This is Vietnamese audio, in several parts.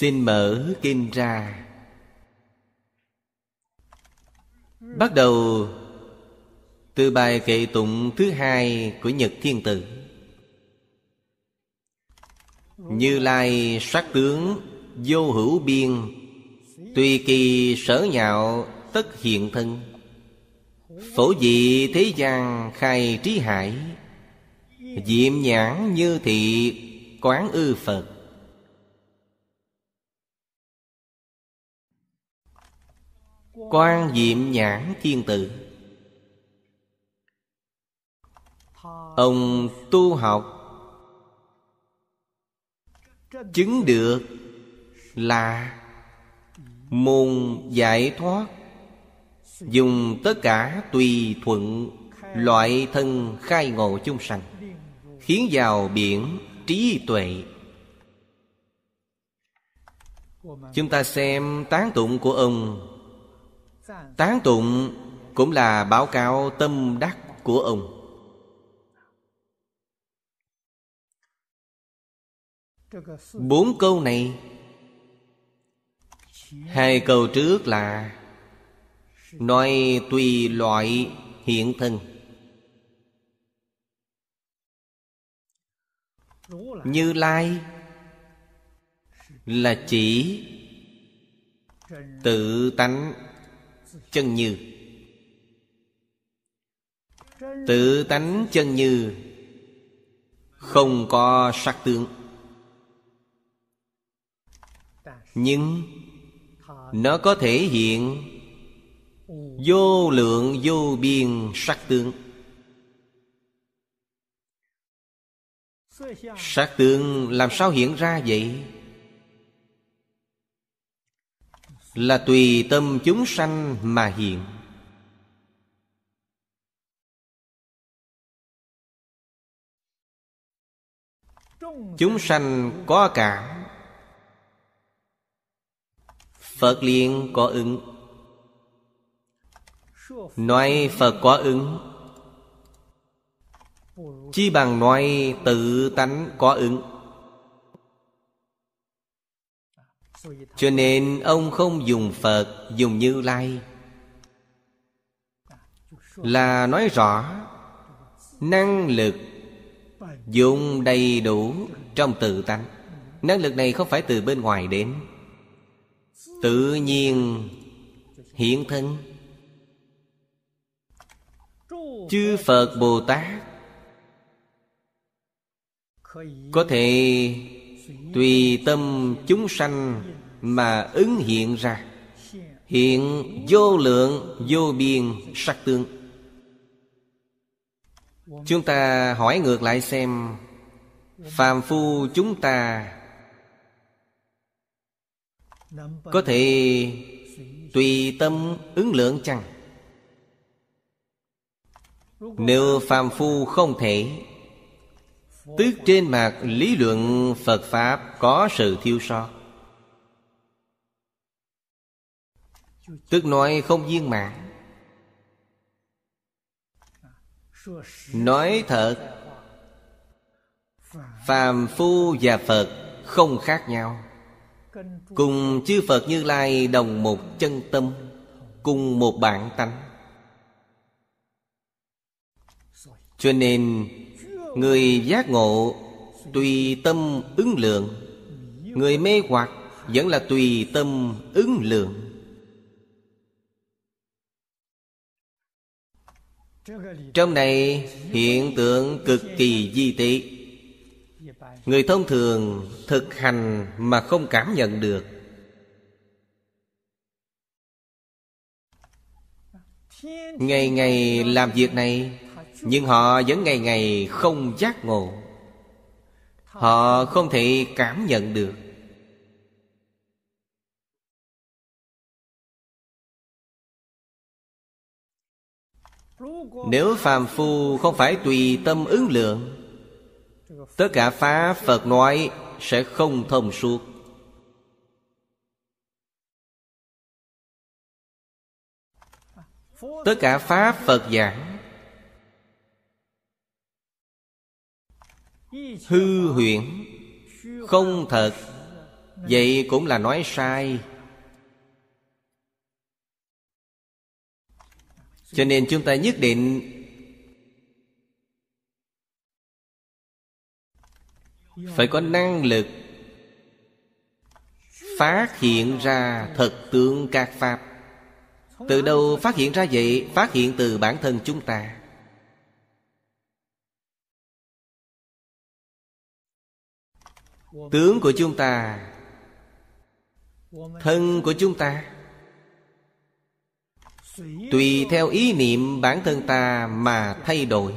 xin mở kinh ra. Bắt đầu từ bài kệ tụng thứ hai của nhật thiên tử. Như lai sắc tướng vô hữu biên tùy kỳ sở nhạo tất hiện thân, phổ dị thế gian khai trí hải, diệm nhãn như thị quán ư phật. Quan diệm nhãn thiên tử. Ông tu học chứng được là môn giải thoát, dùng tất cả tùy thuận loại thân khai ngộ chung sanh, khiến vào biển trí tuệ. Chúng ta xem tán tụng của ông tán tụng cũng là báo cáo tâm đắc của ông. Bốn câu này, hai câu trước là nói tùy loại hiện thân. Như lai là chỉ, tự tánh chân như. Tự tánh chân như, không có sắc tướng. Nhưng nó có thể hiện vô lượng vô biên sắc tướng. Sắc tướng làm sao hiện ra vậy? Là tùy tâm chúng sanh mà hiện. Chúng sanh có cảm phật liền có ứng. Nói phật có ứng. Chi bằng nói tự tánh có ứng. Cho nên ông không dùng phật, dùng như lai. Là nói rõ, năng lực dùng đầy đủ trong tự tánh. Năng lực này không phải từ bên ngoài đến. Tự nhiên hiện thân. Chư phật bồ tát có thể tùy tâm chúng sanh mà ứng hiện ra. Hiện vô lượng, vô biên, sắc tương. Chúng ta hỏi ngược lại xem, phàm phu chúng ta có thể tùy tâm ứng lượng chăng? Nếu phàm phu không thể Tức trên mặt lý luận Phật Pháp có sự thiêu so, Tức nói không viên mãn. Nói thật Phàm phu và Phật không khác nhau. Cùng chư Phật Như Lai đồng một chân tâm Cùng một bản tánh. Cho nên Người giác ngộ Tùy tâm ứng lượng. Người mê hoặc Vẫn là tùy tâm ứng lượng. Trong này hiện tượng cực kỳ di tị Người thông thường thực hành mà không cảm nhận được. Ngày ngày làm việc này nhưng họ vẫn ngày ngày không giác ngộ. Họ không thể cảm nhận được. Nếu phàm phu không phải tùy tâm ứng lượng, Tất cả Pháp Phật nói sẽ không thông suốt. Tất cả pháp phật giảng hư huyễn không thật. Vậy cũng là nói sai. Cho nên chúng ta nhất định phải có năng lực phát hiện ra thật tướng các pháp. Từ đâu phát hiện ra vậy? Phát hiện từ bản thân chúng ta. Tướng của chúng ta. Thân của chúng ta. Tùy theo ý niệm bản thân ta mà thay đổi.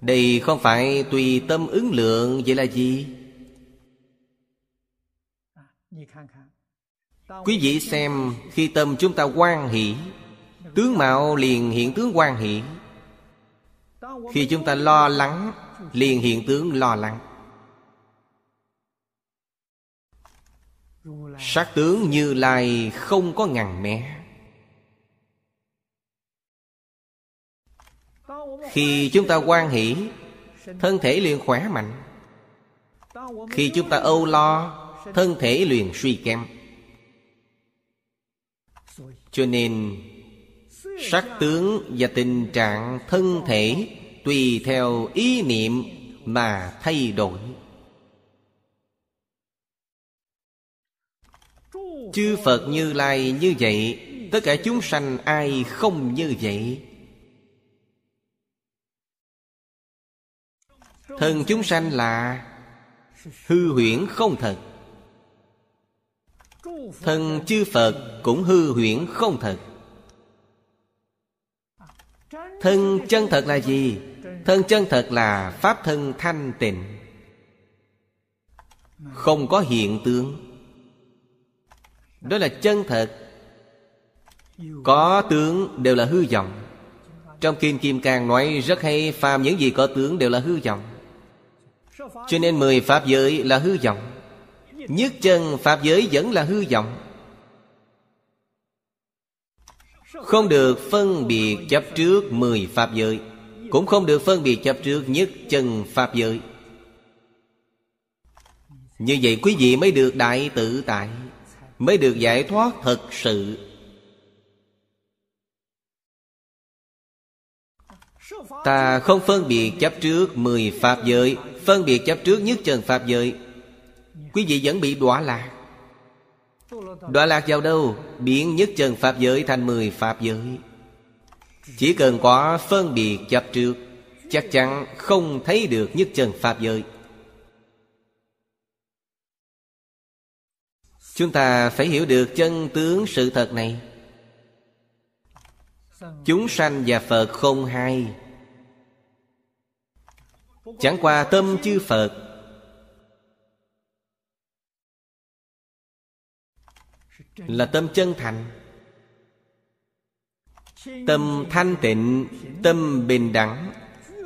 Đây không phải tùy tâm ứng lượng vậy là gì? Quý vị xem, khi tâm chúng ta quan hỷ, tướng mạo liền hiện tướng quan hỷ. Khi chúng ta lo lắng liền hiện tướng lo lắng. Sắc tướng như lai không có ngàn mé. Khi chúng ta quan hỷ, thân thể liền khỏe mạnh. Khi chúng ta âu lo, thân thể liền suy kém. Cho nên sắc tướng và tình trạng thân thể tùy theo ý niệm mà thay đổi. Chư phật như lai như vậy, tất cả chúng sanh ai không như vậy? Thân chúng sanh là hư huyễn không thật. Thân chư phật cũng hư huyễn không thật. Thân chân thật là gì? Thân chân thật là pháp thân thanh tịnh. Không có hiện tướng. Đó là chân thật. Có tướng đều là hư vọng. Trong Kim Kim Cang nói rất hay, Phàm những gì có tướng đều là hư vọng. Cho nên mười Pháp giới là hư vọng. Nhất chân Pháp giới vẫn là hư vọng. Không được phân biệt chấp trước mười Pháp giới. Cũng không được phân biệt chấp trước nhất chân Pháp giới. Như vậy quý vị mới được đại tự tại, Mới được giải thoát thật sự. Ta không phân biệt chấp trước mười Pháp giới, Phân biệt chấp trước nhất chân Pháp giới. Quý vị vẫn bị đọa lạc. Đọa lạc vào đâu? Biến nhất chân Pháp giới thành mười Pháp giới. Chỉ cần có phân biệt chấp trước, Chắc chắn không thấy được nhất chân Pháp giới. Chúng ta phải hiểu được chân tướng sự thật này. Chúng sanh và Phật không hai. Chẳng qua tâm chư Phật. Là tâm chân thành. Tâm thanh tịnh, Tâm bình đẳng,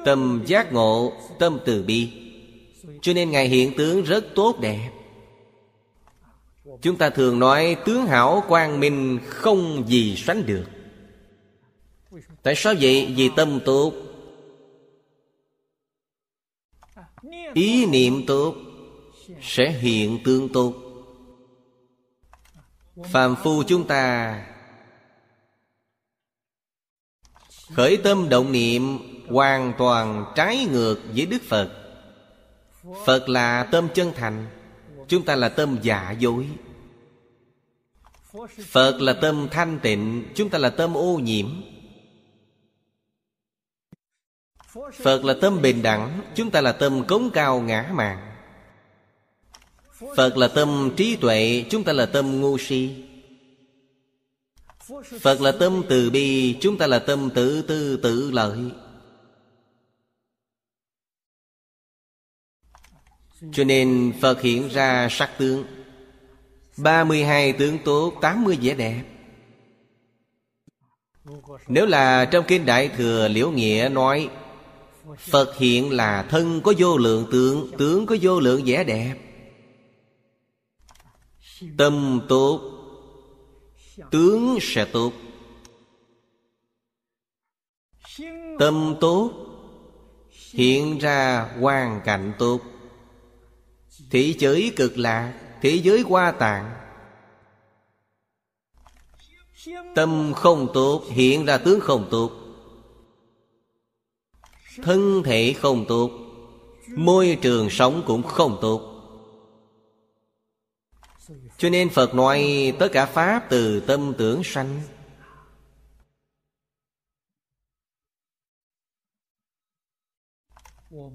Tâm giác ngộ, Tâm từ bi. Cho nên Ngài hiện tướng rất tốt đẹp. Chúng ta thường nói tướng hảo quang minh không gì sánh được. Tại sao vậy? Vì tâm tốt. Ý niệm tốt Sẽ hiện tương tốt. Phàm phu chúng ta Khởi tâm động niệm, Hoàn toàn trái ngược với Đức Phật. Phật là tâm chân thành, Chúng ta là tâm giả dối. Phật là tâm thanh tịnh, Chúng ta là tâm ô nhiễm. Phật là tâm bình đẳng, Chúng ta là tâm cống cao ngã mạn. Phật là tâm trí tuệ, Chúng ta là tâm ngu si. Phật là tâm từ bi, Chúng ta là tâm tự tư tự lợi. Cho nên Phật hiện ra sắc tướng. 32 tướng tốt 80 vẻ đẹp. Nếu là trong Kinh Đại Thừa Liễu Nghĩa nói, Phật hiện là thân có vô lượng tướng Tướng có vô lượng vẻ đẹp. Tâm tốt Tướng sẽ tốt. Tâm tốt, Hiện ra hoàn cảnh tốt. Thế giới cực lạc Thế giới hoa tạng. Tâm không tốt, Hiện ra tướng không tốt. Thân thể không tốt, Môi trường sống cũng không tốt. Cho nên Phật nói Tất cả Pháp từ tâm tưởng sanh.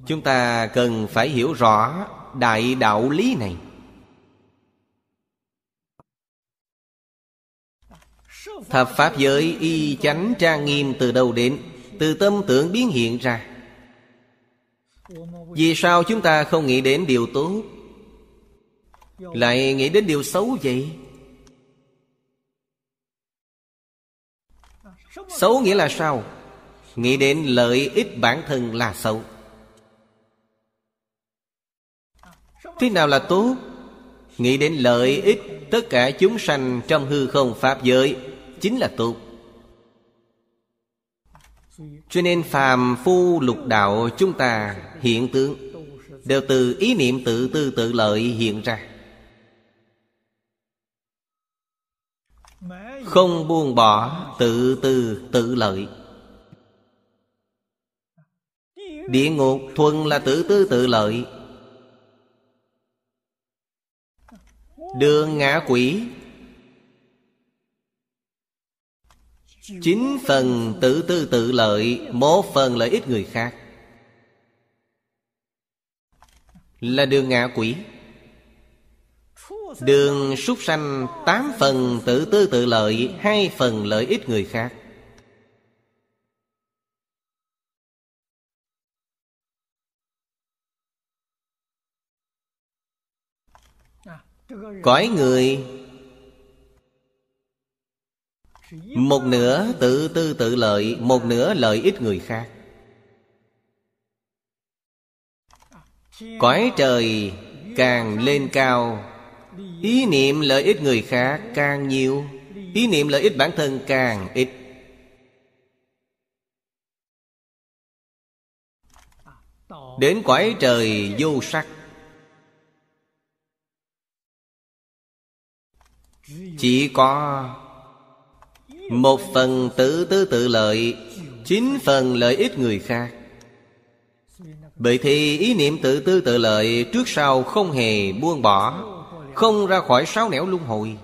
Chúng ta cần phải hiểu rõ Đại đạo lý này. Thập Pháp giới y chánh trang nghiêm từ đâu đến? Từ tâm tưởng biến hiện ra. Vì sao chúng ta không nghĩ đến điều tốt? Lại nghĩ đến điều xấu vậy? Xấu nghĩa là sao? Nghĩ đến lợi ích bản thân là xấu. Thế nào là tốt? Nghĩ đến lợi ích Tất cả chúng sanh trong hư không Pháp giới Chính là tốt. Cho nên phàm phu lục đạo chúng ta hiện tượng Đều từ ý niệm tự tư tự lợi hiện ra. Không buông bỏ, tự tư, tự lợi. Địa ngục, thuần là tự tư, tự lợi. Đường ngã quỷ. Chín phần tự tư, tự lợi Một phần lợi ích người khác. Là đường ngạ quỷ. Đường súc sanh Tám phần tự tư tự lợi, Hai phần lợi ích người khác. Cõi người, Một nửa tự tư tự lợi, Một nửa lợi ích người khác. Cõi trời càng lên cao Ý niệm lợi ích người khác càng nhiều, Ý niệm lợi ích bản thân càng ít. Đến quải trời vô sắc, Chỉ có Một phần tự tư tự lợi, Chín phần lợi ích người khác. Bởi thì ý niệm tự tư tự lợi Trước sau không hề buông bỏ. Không ra khỏi sáu nẻo luân hồi.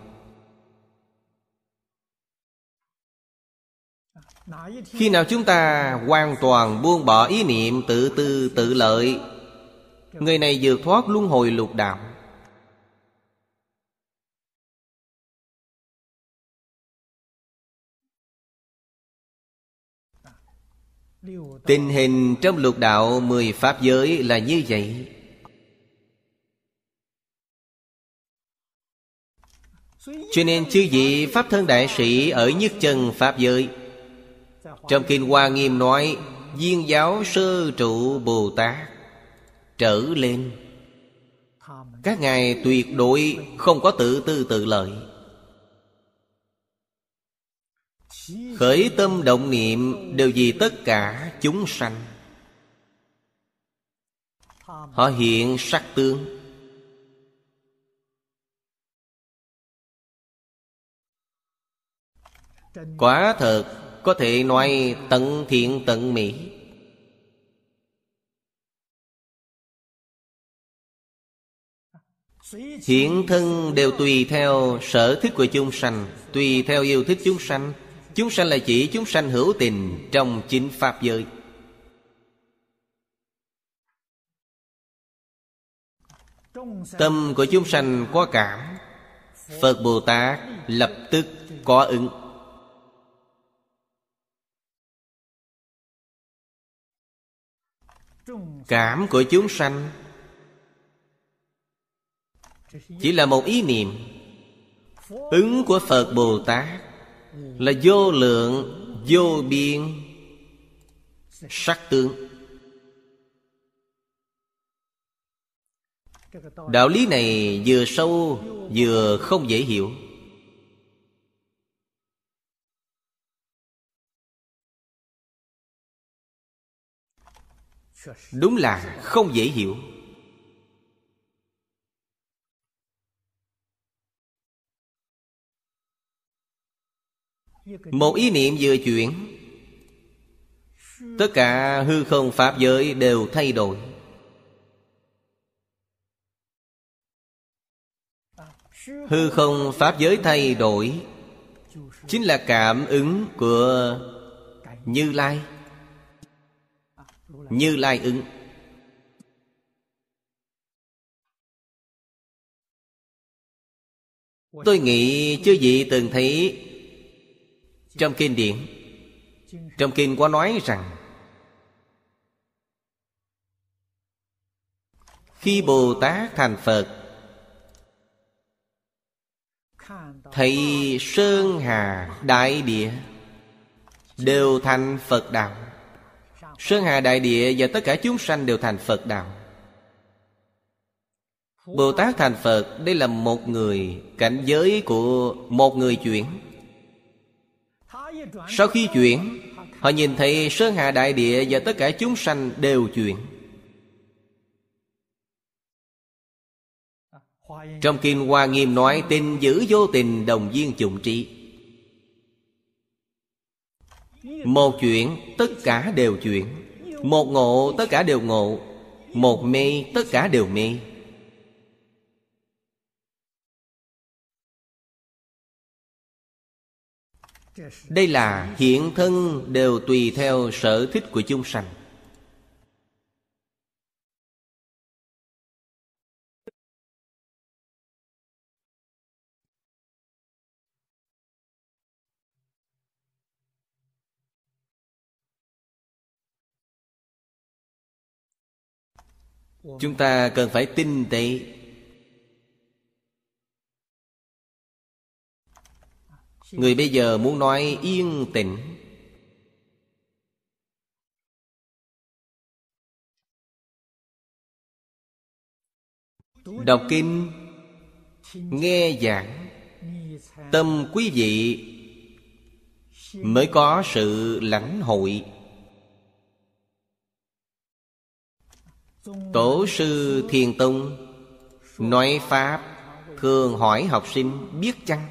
Khi nào chúng ta hoàn toàn buông bỏ ý niệm tự tư tự lợi, Người này vượt thoát luân hồi lục đạo. Tình hình trong lục đạo mười pháp giới là như vậy. Cho nên chư vị Pháp thân đại sĩ ở nhất chân Pháp giới. Trong Kinh Hoa Nghiêm nói, Viên giáo sơ trụ Bồ Tát, Trở lên. Các ngài tuyệt đối không có tự tư tự lợi. Khởi tâm động niệm đều vì tất cả chúng sanh. Họ hiện sắc tướng. Quả thật có thể nói tận thiện tận mỹ. Hiện thân đều tùy theo sở thích của chúng sanh, Tùy theo yêu thích chúng sanh. Chúng sanh là chỉ chúng sanh hữu tình Trong chính Pháp giới. Tâm của chúng sanh có cảm. Phật Bồ Tát lập tức có ứng. cảm của chúng sanh chỉ là một ý niệm. Ứng của phật bồ tát là vô lượng, vô biên, sắc tướng. Đạo lý này vừa sâu, vừa không dễ hiểu. Đúng là không dễ hiểu. Một ý niệm vừa chuyển, tất cả hư không pháp giới đều thay đổi. Hư không pháp giới thay đổi chính là cảm ứng của như lai như lai ứng. Tôi nghĩ chư vị từng thấy trong kinh điển. Trong kinh có nói rằng, khi bồ tát thành phật thấy sơn hà đại địa đều thành phật đạo sơn hà đại địa và tất cả chúng sanh đều thành phật đạo. Bồ tát thành phật, đây là một người, cảnh giới của một người chuyển. Sau khi chuyển, họ nhìn thấy sơn hà đại địa và tất cả chúng sanh đều chuyển. Trong Kinh Hoa Nghiêm nói Tình giữ vô tình, đồng viên chủng trị một chuyện tất cả đều chuyển Một ngộ tất cả đều ngộ. Một mê tất cả đều mê Đây là hiện thân đều tùy theo sở thích của chúng sanh. Chúng ta cần phải tinh tế người bây giờ muốn nói yên tĩnh. Đọc kinh, nghe giảng, tâm quý vị, mới có sự lãnh hội. Tổ sư Thiền Tông Nói Pháp Thường hỏi học sinh biết chăng?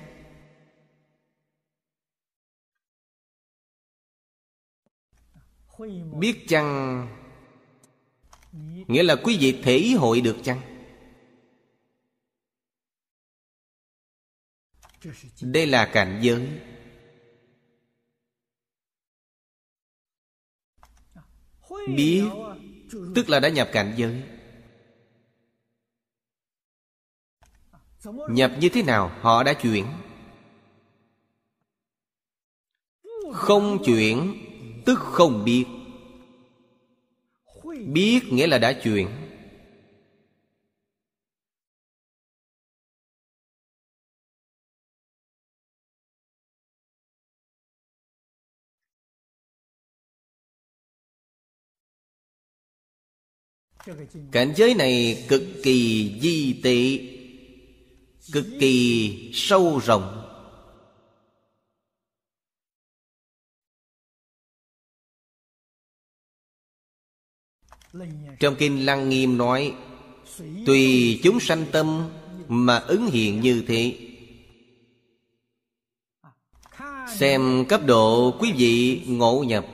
Biết chăng? Nghĩa là quý vị thể hội được chăng? Đây là cảnh giới. Biết Tức là đã nhập cảnh giới. Nhập như thế nào, họ đã chuyển. Không chuyển, Tức không biết. Biết nghĩa là đã chuyển. Cảnh giới này cực kỳ di tị, cực kỳ sâu rộng. Trong kinh lăng nghiêm nói, tùy chúng sanh tâm mà ứng hiện như thế. Xem cấp độ quý vị ngộ nhập.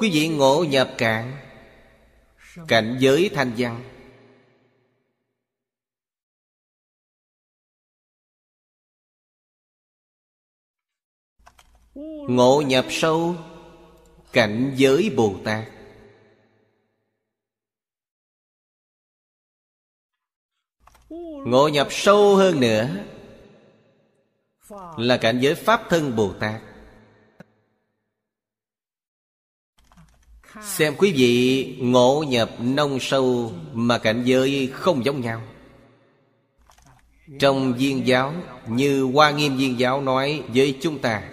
Quý vị ngộ nhập cạn, Cảnh giới thanh văn. Ngộ nhập sâu, Cảnh giới Bồ Tát. Ngộ nhập sâu hơn nữa Là cảnh giới Pháp thân Bồ Tát. Xem quý vị ngộ nhập nông sâu Mà cảnh giới không giống nhau. Trong viên giáo, Như Hoa Nghiêm viên giáo nói với chúng ta,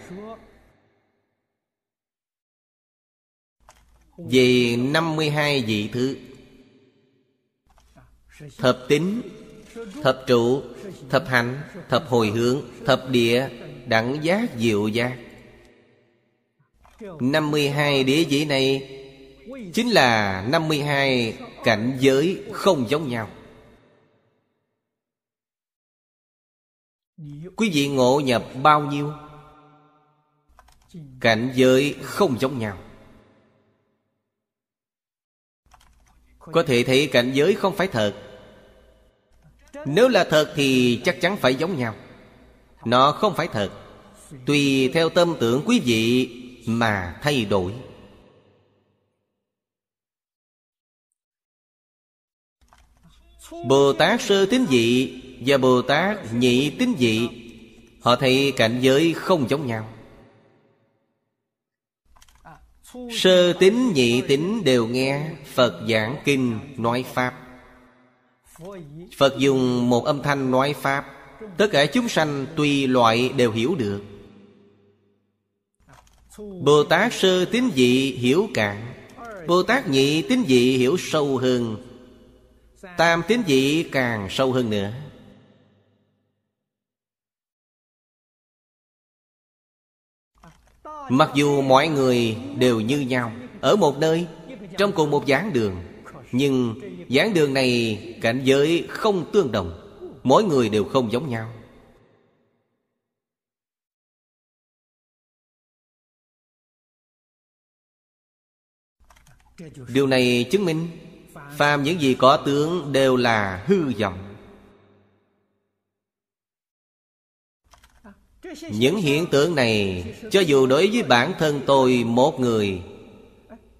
Về 52 vị thứ, Thập tính Thập trụ, Thập hạnh Thập hồi hướng, Thập địa Đẳng giác diệu giác. 52 địa vị này Chính là 52 cảnh giới không giống nhau. Quý vị ngộ nhập bao nhiêu? Cảnh giới không giống nhau. Có thể thấy cảnh giới không phải thật. Nếu là thật thì chắc chắn phải giống nhau. Nó không phải thật. Tùy theo tâm tưởng quý vị mà thay đổi. Bồ Tát sơ tín dị và Bồ Tát nhị tín dị, Họ thấy cảnh giới không giống nhau. Sơ tín nhị tín đều nghe Phật giảng kinh nói Pháp. Phật dùng một âm thanh nói Pháp Tất cả chúng sanh tùy loại đều hiểu được. Bồ Tát sơ tín dị hiểu cạn Bồ Tát nhị tín dị hiểu sâu hơn. Tam tín vị càng sâu hơn nữa. Mặc dù mọi người đều như nhau, Ở một nơi, Trong cùng một giảng đường, Nhưng giảng đường này cảnh giới không tương đồng, Mỗi người đều không giống nhau. Điều này chứng minh Phàm những gì có tướng đều là hư vọng Những hiện tượng này, Cho dù đối với bản thân tôi một người,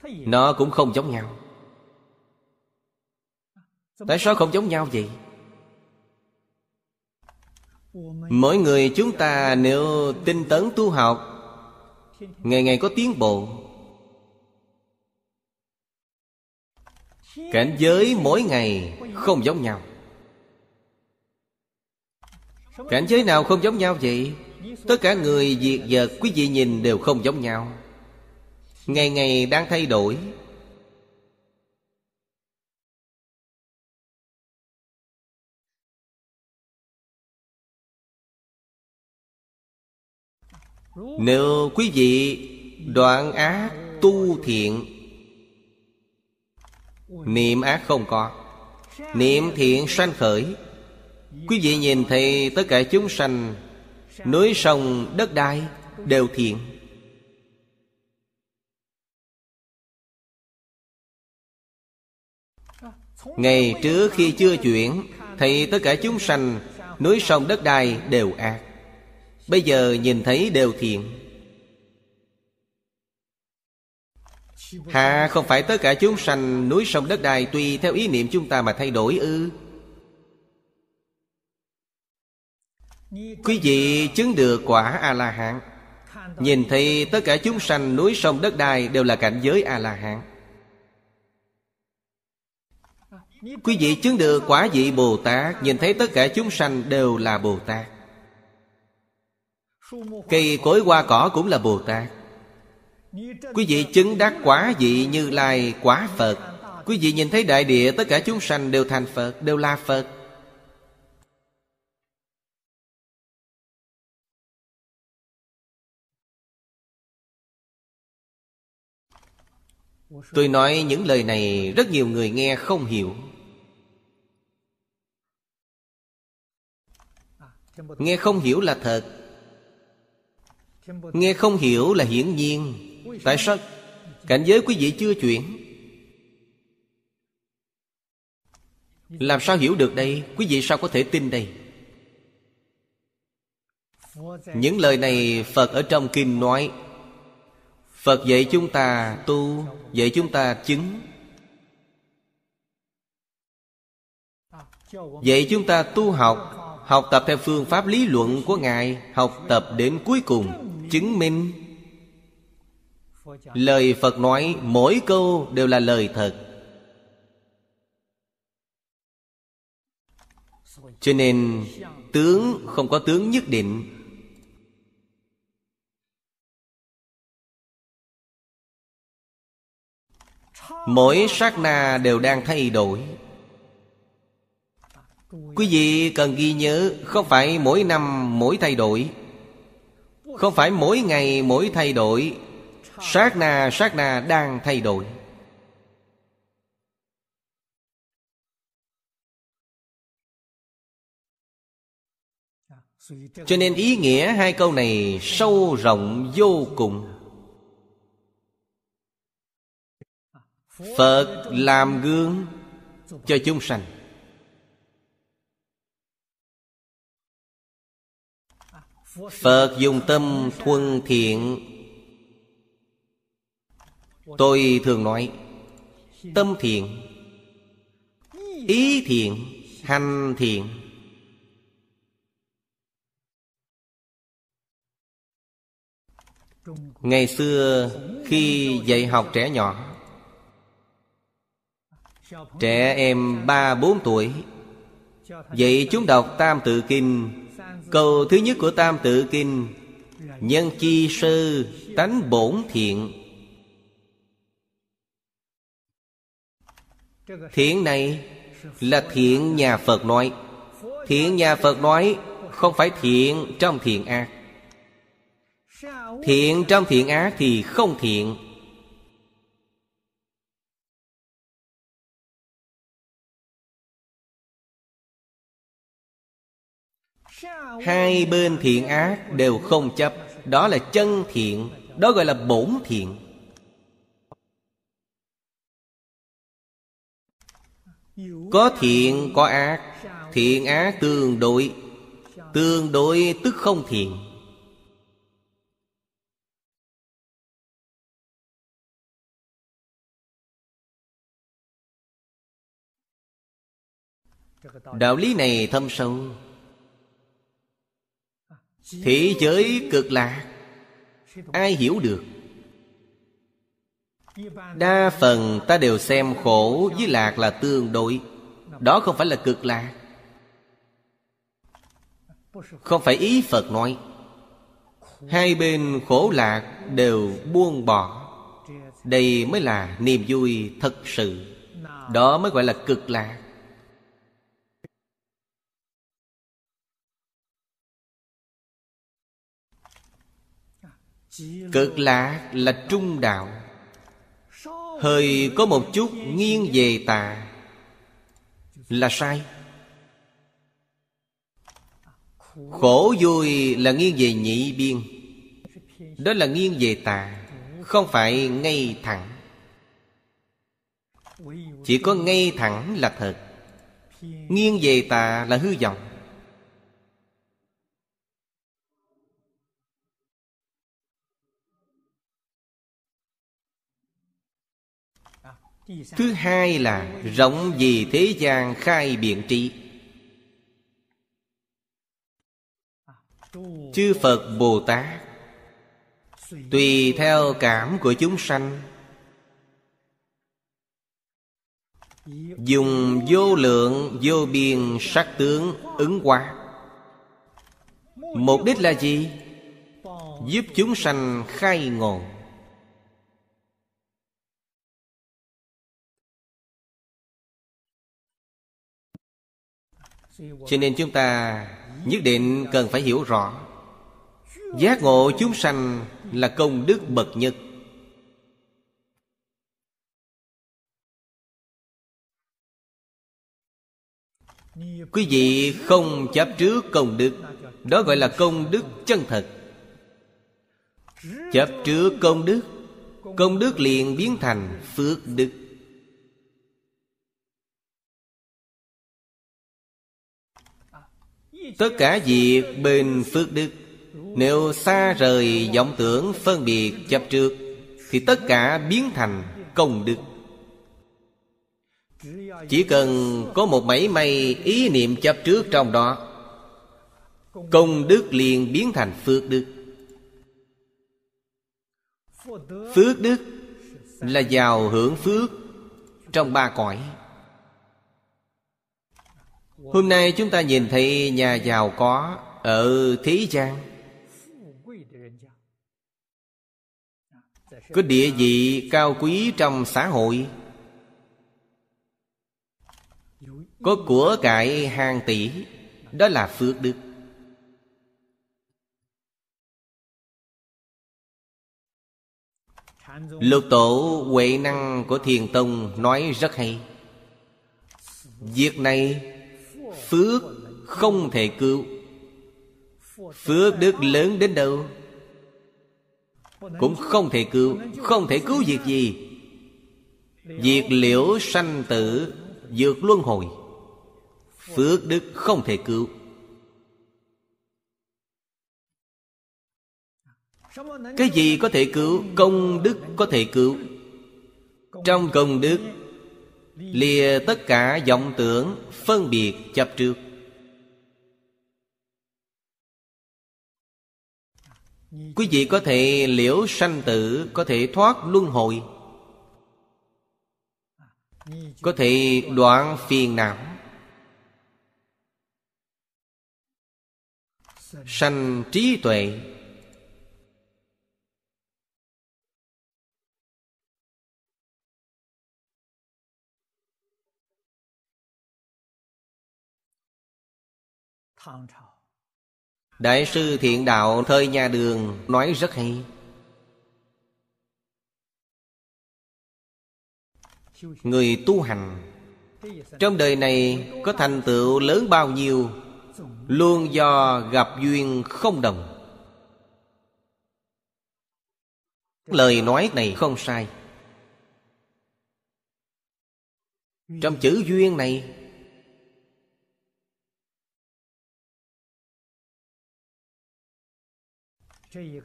Nó cũng không giống nhau Tại sao không giống nhau vậy? Mỗi người chúng ta nếu tinh tấn tu học, Ngày ngày có tiến bộ Cảnh giới mỗi ngày không giống nhau. Cảnh giới nào không giống nhau vậy? Tất cả người, diệt vật quý vị nhìn đều không giống nhau. Ngày ngày đang thay đổi. Nếu quý vị đoạn ác tu thiện Niệm ác không có. Niệm thiện sanh khởi. Quý vị nhìn thấy tất cả chúng sanh, Núi sông, đất đai đều thiện. Ngày trước khi chưa chuyển Thì tất cả chúng sanh, Núi sông, đất đai đều ác. Bây giờ nhìn thấy đều thiện. Hà, không phải tất cả chúng sanh núi sông đất đai Tùy theo ý niệm chúng ta mà thay đổi ư? Quý vị chứng được quả A-la-hán. Nhìn thấy tất cả chúng sanh núi sông đất đai Đều là cảnh giới A-la-hán. Quý vị chứng được quả vị Bồ Tát Nhìn thấy tất cả chúng sanh đều là Bồ Tát Cây cối hoa cỏ cũng là Bồ Tát Quý vị chứng đắc quả vị như lai quả Phật. Quý vị nhìn thấy đại địa, tất cả chúng sanh đều thành Phật, Đều là Phật. Tôi nói những lời này, rất nhiều người nghe không hiểu. Nghe không hiểu là thật. Nghe không hiểu là hiển nhiên. Tại sao? Cảnh giới quý vị chưa chuyển. Làm sao hiểu được đây? Quý vị sao có thể tin đây? Những lời này Phật ở trong kinh nói. Phật dạy chúng ta tu, Dạy chúng ta chứng. Dạy chúng ta tu học Học tập theo phương pháp lý luận của Ngài, Học tập đến cuối cùng, Chứng minh. Lời Phật nói, mỗi câu đều là lời thật. Cho nên, tướng không có tướng nhất định. Mỗi sát na đều đang thay đổi. Quý vị cần ghi nhớ, Không phải mỗi năm mỗi thay đổi. Không phải mỗi ngày mỗi thay đổi. Sát na sát na đang thay đổi. Cho nên ý nghĩa hai câu này sâu rộng vô cùng. Phật làm gương cho chúng sanh. Phật dùng tâm thuần thiện Tôi thường nói, Tâm thiện, Ý thiện, Hành thiện. Ngày xưa khi dạy học trẻ nhỏ, Trẻ em ba, bốn tuổi, Dạy chúng đọc Tam Tự Kinh. Câu thứ nhất của Tam Tự Kinh, Nhân chi sư tánh bổn thiện. Thiện này là thiện nhà Phật nói. Thiện nhà Phật nói Không phải thiện trong thiện ác. Thiện trong thiện ác thì không thiện. Hai bên thiện ác đều không chấp. Đó là chân thiện, Đó gọi là bổn thiện. Có thiện, có ác, Thiện ác tương đối Tương đối tức không thiện. Đạo lý này thâm sâu. Thế giới cực lạc, Ai hiểu được? Đa phần ta đều xem khổ với lạc là tương đối. Đó không phải là cực lạc. Không phải ý Phật nói. Hai bên khổ lạc đều buông bỏ. Đây mới là niềm vui thật sự. Đó mới gọi là cực lạc. Cực lạc là trung đạo. Hơi có một chút nghiêng về tà. Là sai. Khổ vui là nghiêng về nhị biên. Đó là nghiêng về tà, Không phải ngay thẳng. Chỉ có ngay thẳng là thật. Nghiêng về tà là hư vọng. Thứ hai là rộng vì thế gian khai biện trị Chư Phật Bồ Tát, Tùy theo cảm của chúng sanh, Dùng vô lượng, vô biên sắc tướng ứng hóa. Mục đích là gì? Giúp chúng sanh khai ngộ. Cho nên chúng ta nhất định cần phải hiểu rõ. Giác ngộ chúng sanh là công đức bậc nhất. Quý vị không chấp trước công đức, Đó gọi là công đức chân thật. Chấp trước công đức Công đức liền biến thành phước đức. Tất cả việc bên phước đức, Nếu xa rời vọng tưởng phân biệt chấp trước, Thì tất cả biến thành công đức. Chỉ cần có một mảy may ý niệm chấp trước trong đó, Công đức liền biến thành phước đức. Phước đức là giàu hưởng phước trong ba cõi. Hôm nay chúng ta nhìn thấy nhà giàu có Ở thế gian Có địa vị cao quý trong xã hội. Có của cải hàng tỷ, Đó là phước đức. Lục tổ huệ năng của thiền tông nói rất hay. Việc này Phước không thể cứu. Phước đức lớn đến đâu? Cũng không thể cứu. Không thể cứu việc gì? Việc liễu sanh tử Dược luân hồi. Phước đức không thể cứu. Cái gì có thể cứu? Công đức có thể cứu. Trong công đức, Lìa tất cả vọng tưởng. Phân biệt chấp trước. Quý vị có thể liễu sanh tử, Có thể thoát luân hồi, Có thể đoạn phiền não. Sanh trí tuệ Đại sư Thiện Đạo thời nhà đường nói rất hay. Người tu hành, Trong đời này có thành tựu lớn bao nhiêu, Luôn do gặp duyên không đồng. Lời nói này không sai. Trong chữ duyên này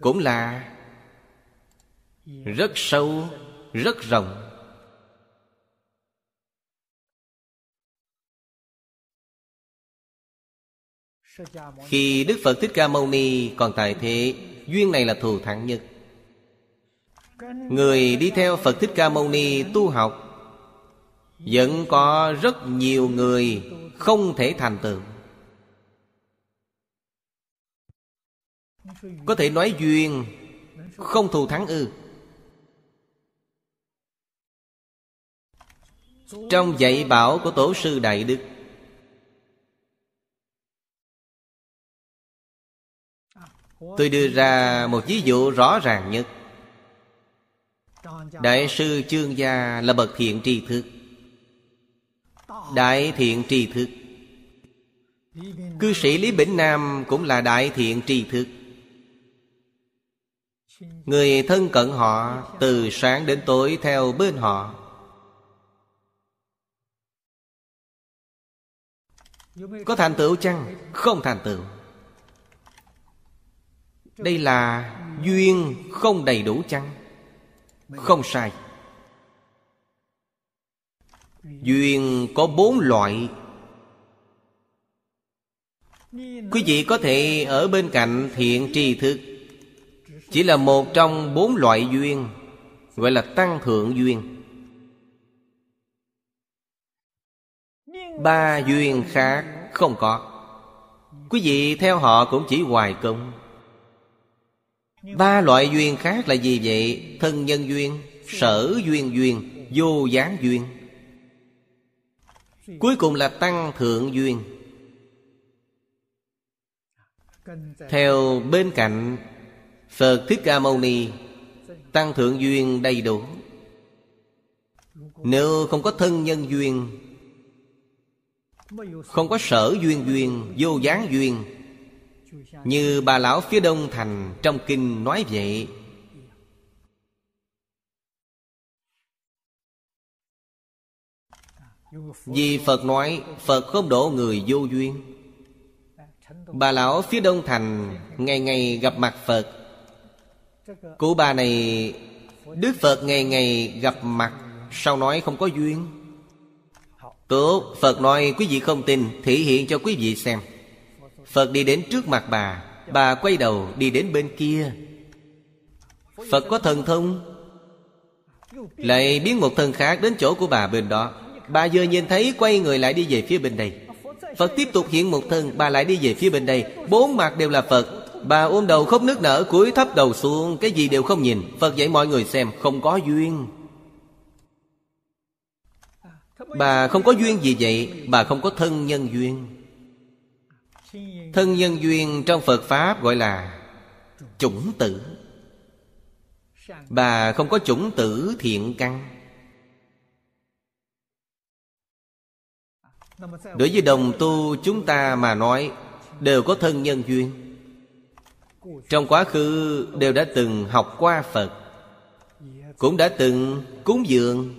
cũng là rất sâu, rất rộng. Khi đức phật thích ca mâu ni còn tại thế, duyên này là thù thắng nhất. Người đi theo phật thích ca mâu ni tu học, vẫn có rất nhiều người không thể thành tựu. Có thể nói duyên, Không thù thắng ư. Trong dạy bảo của Tổ sư Đại Đức, Tôi đưa ra một ví dụ rõ ràng nhất. Đại sư Chương Gia là bậc thiện tri thức. Đại thiện tri thức. Cư sĩ Lý Bỉnh Nam cũng là đại thiện tri thức. Người thân cận họ Từ sáng đến tối theo bên họ. Có thành tựu chăng? Không thành tựu. Đây là duyên không đầy đủ chăng? Không sai. Duyên có bốn loại. Quý vị có thể ở bên cạnh thiện tri thức chỉ là một trong bốn loại duyên Gọi là tăng thượng duyên. Ba duyên khác không có. Quý vị theo họ cũng chỉ hoài công. Ba loại duyên khác là gì vậy? Thân nhân duyên, sở duyên duyên, vô gián duyên. Cuối cùng là tăng thượng duyên. Theo bên cạnh Phật Thích Ca Mâu Ni, Tăng thượng duyên đầy đủ. Nếu không có thân nhân duyên, Không có sở duyên duyên, Vô gián duyên, Như bà lão phía đông thành Trong kinh nói vậy, Vì Phật nói Phật không đổ người vô duyên. Bà lão phía đông thành Ngày ngày gặp mặt Phật Cụ bà này, Đức Phật ngày ngày gặp mặt Sao nói không có duyên. Tốt Phật nói, quý vị không tin, Thể hiện cho quý vị xem. Phật đi đến trước mặt bà Bà quay đầu đi đến bên kia. Phật có thần thông? Lại biến một thần khác đến chỗ của bà bên đó. Bà vừa nhìn thấy, quay người lại đi về phía bên đây. Phật tiếp tục hiện một thân Bà lại đi về phía bên đây. Bốn mặt đều là Phật. Bà ôm đầu khóc nước nở, cúi thấp đầu xuống, Cái gì đều không nhìn. Phật dạy mọi người xem, Không có duyên. Bà không có duyên gì vậy, Bà không có thân nhân duyên. Thân nhân duyên trong Phật Pháp gọi là Chủng tử. Bà không có chủng tử thiện căn. Đối với đồng tu chúng ta mà nói, Đều có thân nhân duyên. Trong quá khứ đều đã từng học qua Phật, Cũng đã từng cúng dường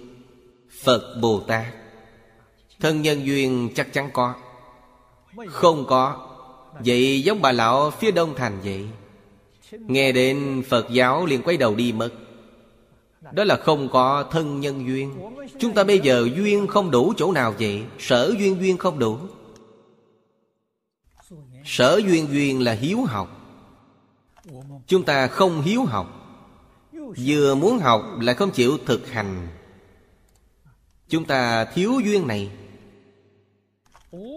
Phật Bồ Tát. Thân nhân duyên chắc chắn có, Không có. Vậy giống bà lão phía đông thành vậy, Nghe đến Phật giáo liền quay đầu đi mất. Đó là không có thân nhân duyên. Chúng ta bây giờ duyên không đủ chỗ nào vậy? Sở duyên duyên không đủ. Sở duyên duyên là hiếu học. Chúng ta không hiếu học. Vừa muốn học lại không chịu thực hành. Chúng ta thiếu duyên này.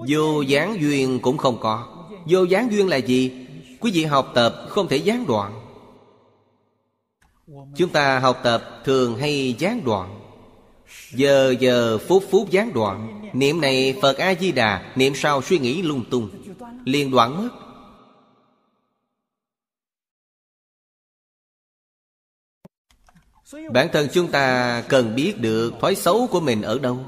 Vô gián duyên cũng không có. Vô gián duyên là gì? Quý vị học tập không thể gián đoạn. Chúng ta học tập thường hay gián đoạn. Giờ giờ phút phút gián đoạn. Niệm này Phật A-di-đà Niệm sau suy nghĩ lung tung. Liền đoạn mất. Bản thân chúng ta cần biết được thói xấu của mình ở đâu.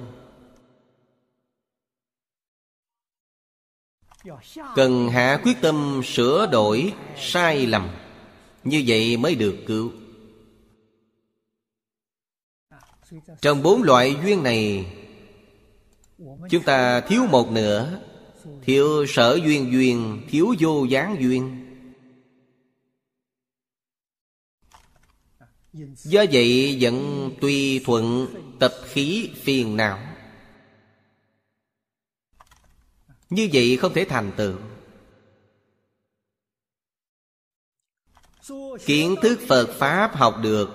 Cần hạ quyết tâm sửa đổi sai lầm. Như vậy mới được cứu. Trong bốn loại duyên này, Chúng ta thiếu một nửa, Thiếu sở duyên duyên, Thiếu vô gián duyên. Do vậy vẫn tùy thuận tập khí phiền não. Như vậy không thể thành tựu. Kiến thức Phật Pháp học được,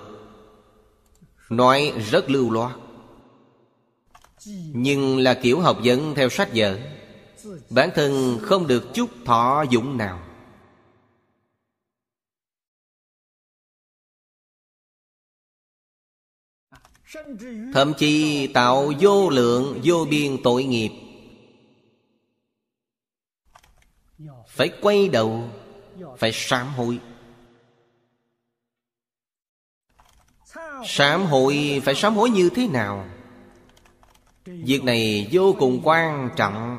Nói rất lưu loát. Nhưng là kiểu học dẫn theo sách vở, Bản thân không được chút thọ dụng nào. Thậm chí tạo vô lượng, vô biên tội nghiệp. Phải quay đầu, Phải sám hối. Sám hối, phải sám hối như thế nào? Việc này vô cùng quan trọng.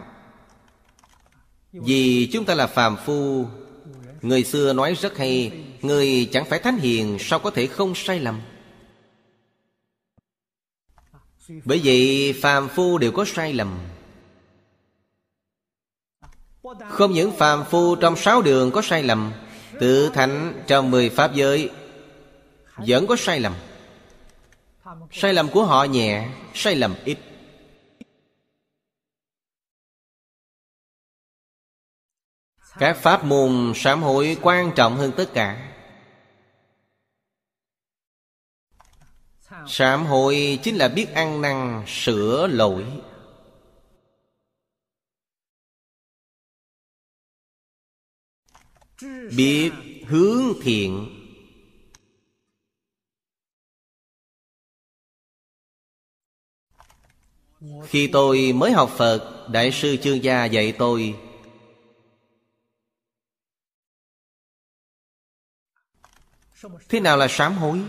Vì chúng ta là phàm phu, Người xưa nói rất hay, Người chẳng phải thánh hiền, Sao có thể không sai lầm? Bởi vậy phàm phu đều có sai lầm. Không những phàm phu trong sáu đường có sai lầm, Tự thánh trong mười pháp giới Vẫn có sai lầm. Sai lầm của họ nhẹ, Sai lầm ít. Các pháp môn sám hối quan trọng hơn tất cả. Sám hối chính là biết ăn năn, sửa lỗi. Biết hướng thiện. Khi tôi mới học Phật, Đại sư Chương Gia dạy tôi, Thế nào là sám hối?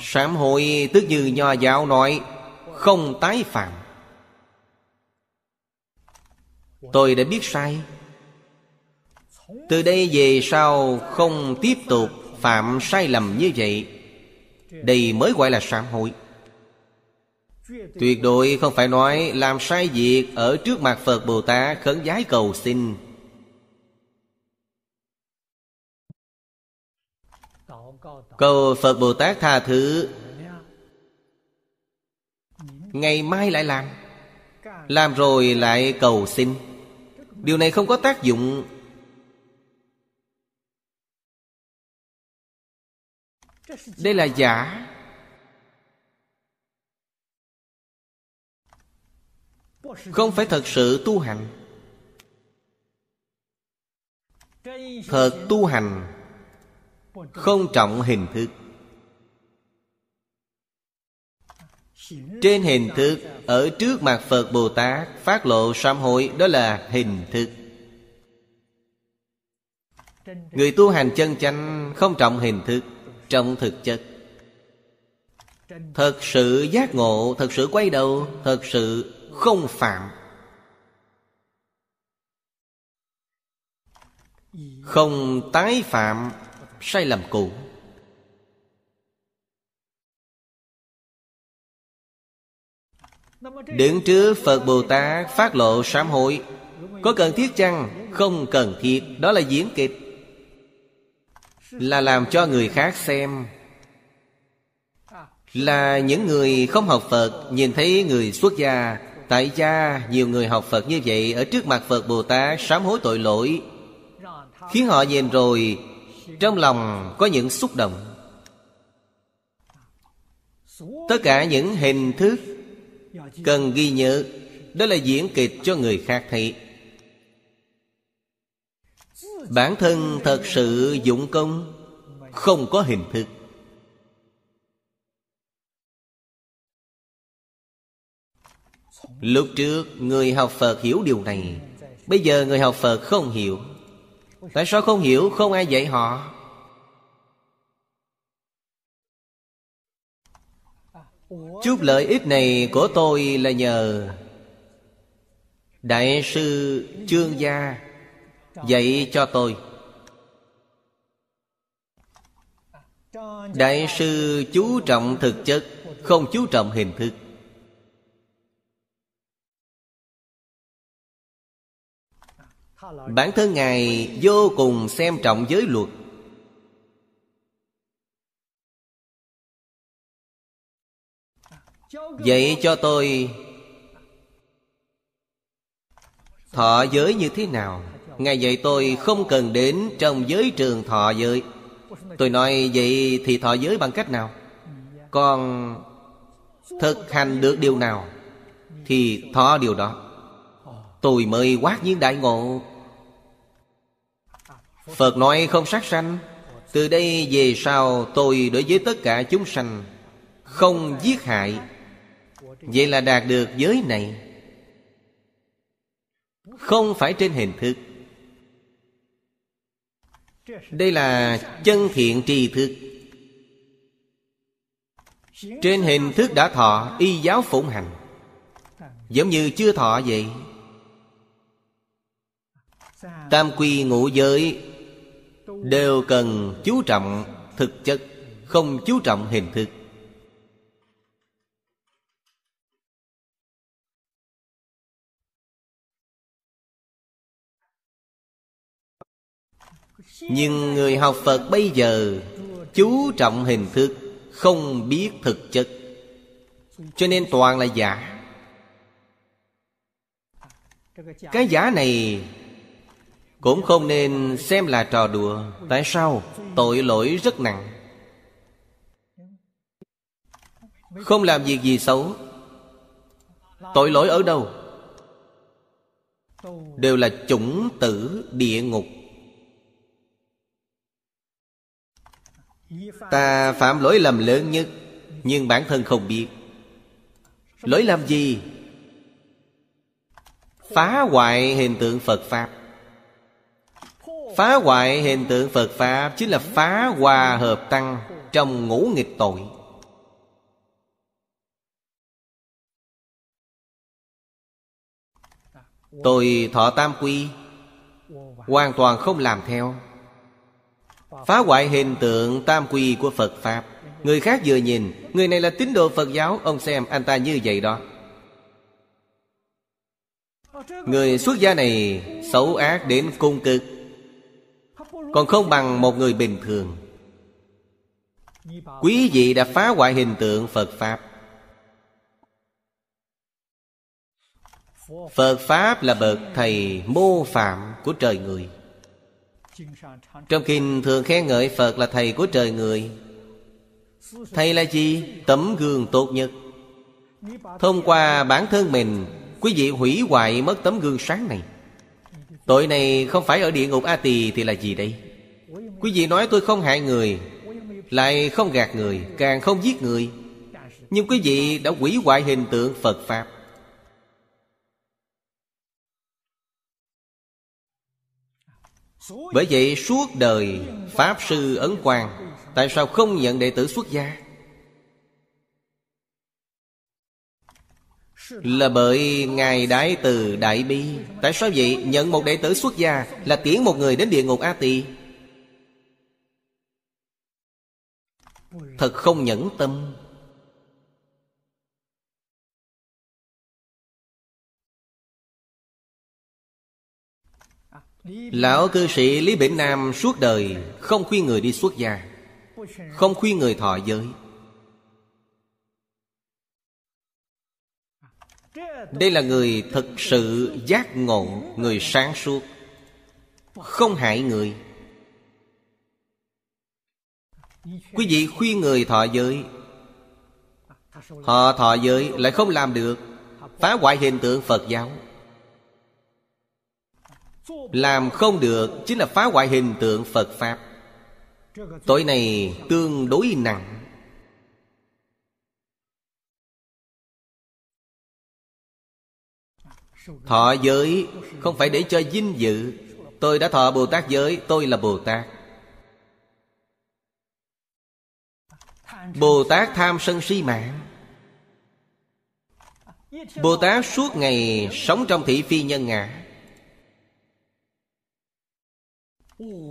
Sám hối tức như Nho giáo nói, Không tái phạm. Tôi đã biết sai. Từ đây về sau Không tiếp tục phạm sai lầm như vậy. Đây mới gọi là sám hối. Tuyệt đối không phải nói Làm sai việc ở trước mặt Phật Bồ Tát Khấn giái cầu xin. Cầu Phật Bồ Tát tha thứ. Ngày mai lại làm. Làm rồi lại cầu xin. Điều này không có tác dụng. Đây là giả. Không phải thật sự tu hành. Thật tu hành. Không trọng hình thức. Trên hình thức, Ở trước mặt Phật Bồ Tát, Phát lộ sám hối, Đó là hình thức. Người tu hành chân chánh Không trọng hình thức Trọng thực chất. Thật sự giác ngộ, Thật sự quay đầu, Thật sự không phạm. Không tái phạm Sai lầm cũ. Đứng trước Phật Bồ Tát phát lộ sám hối, Có cần thiết chăng? Không cần thiết, Đó là diễn kịch. Là làm cho người khác xem. Là những người không học Phật, Nhìn thấy người xuất gia. Tại gia, nhiều người học Phật như vậy, Ở trước mặt Phật Bồ Tát sám hối tội lỗi. Khiến họ nhìn rồi trong lòng có những xúc động. Tất cả những hình thức Cần ghi nhớ, Đó là diễn kịch cho người khác thấy. Bản thân thật sự dụng công, Không có hình thức. Lúc trước người học Phật hiểu điều này, Bây giờ người học Phật không hiểu. Tại sao không hiểu, không ai dạy họ? Chút lợi ích này của tôi là nhờ Đại sư Trương Gia Dạy cho tôi. Đại sư chú trọng thực chất, Không chú trọng hình thức. Bản thân Ngài vô cùng xem trọng giới luật. Dạy cho tôi Thọ giới như thế nào? Ngài dạy tôi không cần đến trong giới trường thọ giới. Tôi nói vậy thì thọ giới bằng cách nào? Còn thực hành được điều nào Thì thọ điều đó. Tôi mới quát nhiên đại ngộ. Phật nói không sát sanh, Từ đây về sau tôi đối với tất cả chúng sanh Không giết hại. Vậy là đạt được giới này. Không phải trên hình thức. Đây là chân thiện tri thức. Trên hình thức đã thọ, Y giáo phụng hành. Giống như chưa thọ vậy. Tam quy ngũ giới Đều cần chú trọng thực chất, Không chú trọng hình thức. Nhưng người học Phật bây giờ Chú trọng hình thức, Không biết thực chất. Cho nên toàn là giả. Cái giả này cũng không nên xem là trò đùa Tại sao? Tội lỗi rất nặng Không làm việc gì xấu Tội lỗi ở đâu? Đều là chủng tử địa ngục Ta phạm lỗi lầm lớn nhất, Nhưng bản thân không biết Lỗi làm gì? Phá hoại hiện tượng Phật Pháp Phá hoại hiện tượng Phật Pháp Chính là phá hòa hợp tăng Trong ngũ nghịch tội. Tôi thọ tam quy, Hoàn toàn không làm theo. Phá hoại hình tượng tam quy của Phật Pháp. Người khác vừa nhìn, Người này là tín đồ Phật giáo, Ông xem anh ta như vậy đó. Người xuất gia này xấu ác đến cung cực. Còn không bằng một người bình thường. Quý vị đã phá hoại hình tượng Phật Pháp. Phật Pháp là bậc thầy mô phạm của trời người. Trong kinh thường khen ngợi Phật là thầy của trời người. Thầy là gì? Tấm gương tốt nhất. Thông qua bản thân mình, Quý vị hủy hoại mất tấm gương sáng này. Tội này không phải ở địa ngục A Tỳ thì là gì đây? Quý vị nói tôi không hại người, Lại không gạt người, Càng không giết người. Nhưng quý vị đã hủy hoại hình tượng Phật Pháp. Bởi vậy suốt đời Pháp Sư Ấn Quang, Tại sao không nhận đệ tử xuất gia? Là bởi Ngài Đại Từ Đại Bi. Tại sao vậy? Nhận một đệ tử xuất gia Là tiễn một người đến địa ngục A Tỳ. Thật không nhẫn tâm. Lão cư sĩ Lý Bỉnh Nam suốt đời Không khuyên người đi xuất gia, Không khuyên người thọ giới. Đây là người thực sự giác ngộ Người sáng suốt, Không hại người. Quý vị khuyên người thọ giới, Họ thọ giới lại không làm được, Phá hoại hình tượng Phật giáo. Làm không được Chính là phá hoại hình tượng Phật Pháp. Tội này tương đối nặng. Thọ giới không phải để cho vinh dự. Tôi đã thọ Bồ Tát giới, Tôi là Bồ Tát. Bồ Tát tham sân si mạng. Bồ Tát suốt ngày sống trong thị phi nhân ngã.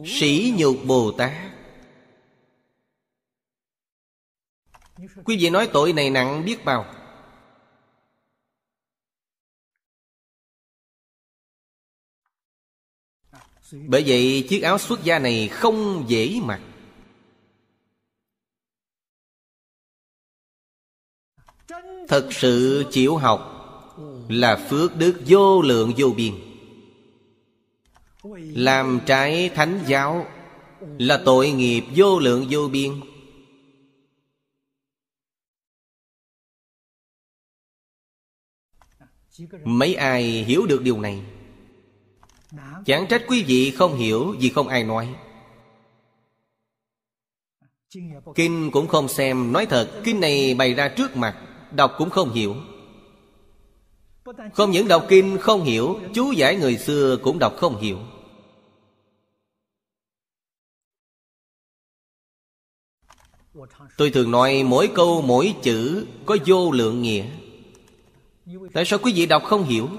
Sĩ nhục Bồ Tát. Quý vị nói tội này nặng biết bao. Bởi vậy chiếc áo xuất gia này không dễ mặc. Thật sự chịu học Là phước đức vô lượng vô biên. Làm trái thánh giáo Là tội nghiệp vô lượng vô biên. Mấy ai hiểu được điều này? Chẳng trách quý vị không hiểu vì không ai nói. Kinh cũng không xem. Nói thật, Kinh này bày ra trước mặt, Đọc cũng không hiểu. Không những đọc kinh không hiểu, Chú giải người xưa cũng đọc không hiểu. Tôi thường nói mỗi câu, mỗi chữ Có vô lượng nghĩa. Tại sao quý vị đọc không hiểu?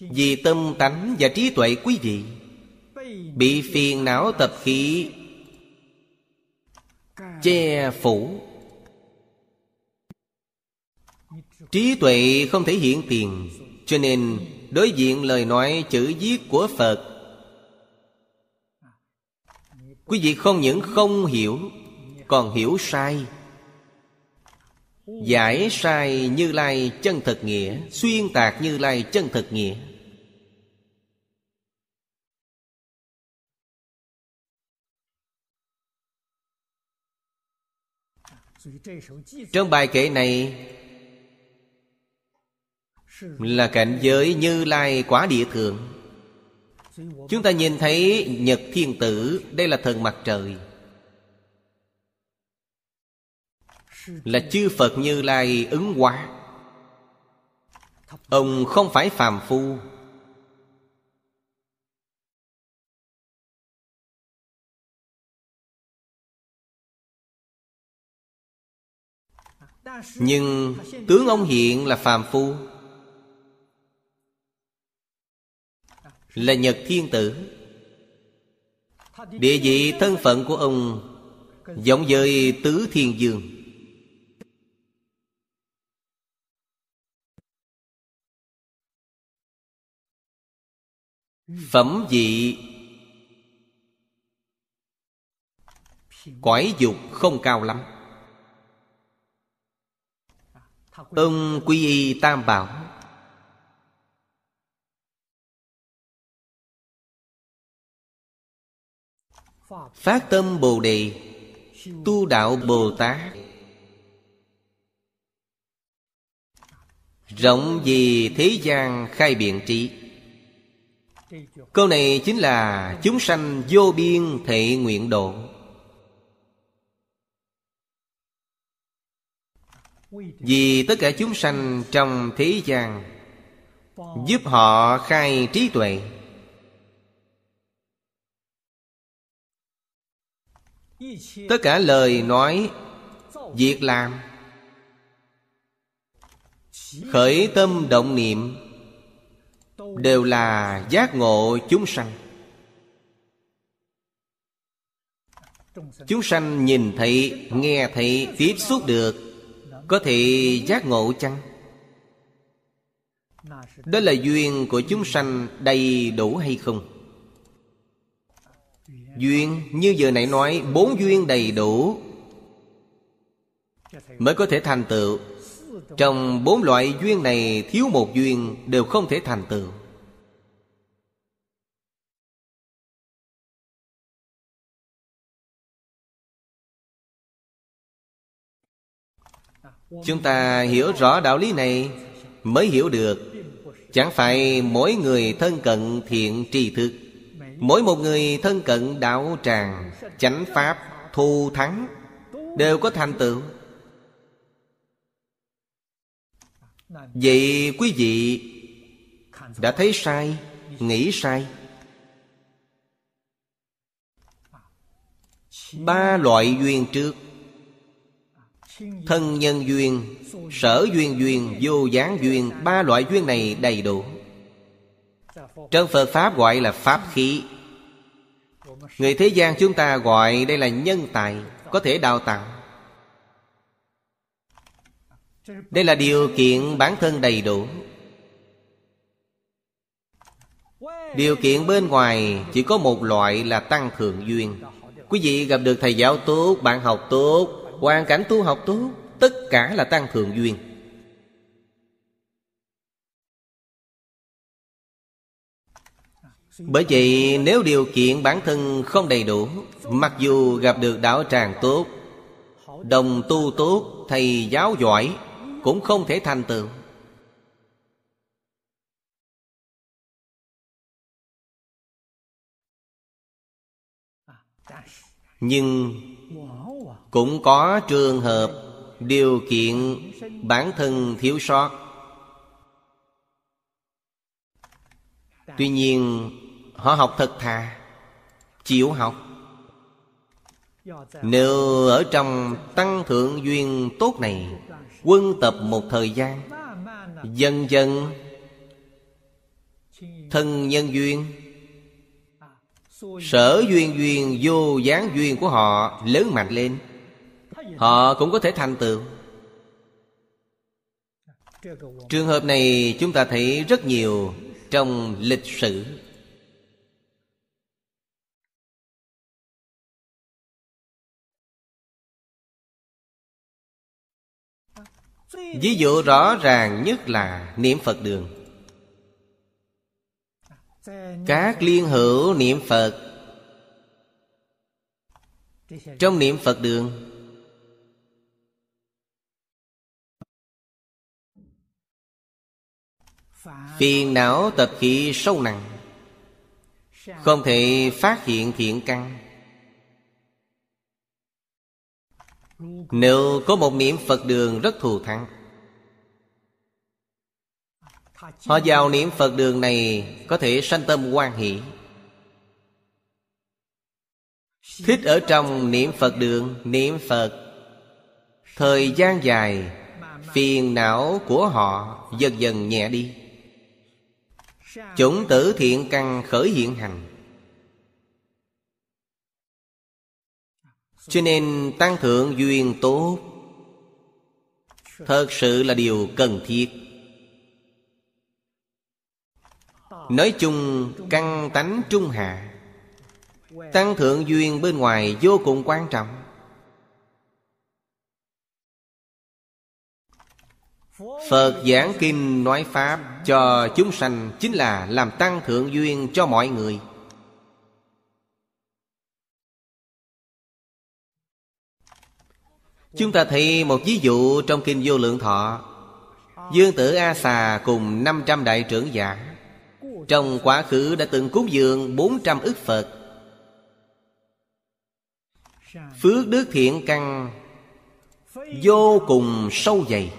Vì tâm tánh và trí tuệ quý vị, Bị phiền não tập khí, Che phủ. Trí tuệ không thể hiện tiền, Cho nên đối diện lời nói chữ viết của Phật. Quý vị không những không hiểu, Còn hiểu sai. Giải sai Như Lai chân thực nghĩa, Xuyên tạc Như Lai chân thực nghĩa. Trong bài kệ này Là cảnh giới Như Lai quá địa thượng. Chúng ta nhìn thấy Nhật Thiên Tử, Đây là thần mặt trời. Là chư phật như lai ứng hóa. Ông không phải phàm phu. Nhưng tướng ông hiện là phàm phu, là nhật thiên tử. Địa vị thân phận của ông giống với tứ thiên dương. Phẩm vị Quái dục không cao lắm. Ông quy y tam bảo. Phát tâm Bồ Đề, Tu đạo Bồ Tát. Rộng gì thế gian khai biện trí. Câu này chính là Chúng sanh vô biên thệ nguyện độ. Vì tất cả chúng sanh trong thế gian Giúp họ khai trí tuệ. Tất cả lời nói, Việc làm, Khởi tâm động niệm Đều là giác ngộ chúng sanh Chúng sanh nhìn thấy, nghe thấy, tiếp xúc được Có thể giác ngộ chăng? Đó là duyên của chúng sanh đầy đủ hay không? Duyên như vừa nãy nói Bốn duyên đầy đủ Mới có thể thành tựu Trong bốn loại duyên này Thiếu một duyên đều không thể thành tựu Chúng ta hiểu rõ đạo lý này Mới hiểu được. Chẳng phải mỗi người thân cận thiện tri thức, Mỗi một người thân cận đạo tràng, Chánh pháp thu thắng, Đều có thành tựu. Vậy quý vị Đã thấy sai, Nghĩ sai? Ba loại duyên trước. Thân nhân duyên Sở duyên duyên Vô gián duyên Ba loại duyên này đầy đủ. Trong Phật Pháp gọi là Pháp khí. Người thế gian chúng ta gọi đây là nhân tài Có thể đào tạo. Đây là điều kiện bản thân đầy đủ. Điều kiện bên ngoài chỉ có một loại là tăng thượng duyên. Quý vị gặp được thầy giáo tốt, bạn học tốt Hoàn cảnh tu học tốt, Tất cả là tăng thượng duyên. Bởi vậy, nếu điều kiện bản thân không đầy đủ, Mặc dù gặp được đạo tràng tốt, Đồng tu tốt, Thầy giáo giỏi, Cũng không thể thành tựu. Nhưng cũng có trường hợp Điều kiện bản thân thiếu sót. Tuy nhiên, Họ học thật thà, Chịu học. Nếu ở trong tăng thượng duyên tốt này, Quân tập một thời gian, Dần dần Thân nhân duyên, Sở duyên duyên, vô gián duyên của họ lớn mạnh lên. Họ cũng có thể thành tựu. Trường hợp này chúng ta thấy rất nhiều trong lịch sử. Ví dụ rõ ràng nhất là niệm Phật đường. Các liên hữu niệm Phật. Trong niệm Phật đường Phiền não tập khí sâu nặng, Không thể phát hiện thiện căn. Nếu có một niệm Phật đường rất thù thắng, Họ vào niệm Phật đường này Có thể sanh tâm quan hỷ. Thích ở trong niệm Phật đường, Niệm Phật, Thời gian dài, Phiền não của họ dần dần nhẹ đi. Chủng tử thiện căn khởi hiện hành. Cho nên tăng thượng duyên tốt. Thật sự là điều cần thiết. Nói chung, căn tánh trung hạ. Tăng thượng duyên bên ngoài vô cùng quan trọng. Phật giảng kinh nói Pháp cho chúng sanh Chính là làm tăng thượng duyên cho mọi người. Chúng ta thấy một ví dụ trong Kinh Vô Lượng Thọ. Dương tử A Xà cùng 500 đại trưởng giả. Trong quá khứ đã từng cúng dường 400 ức Phật. Phước đức thiện căn Vô cùng sâu dày.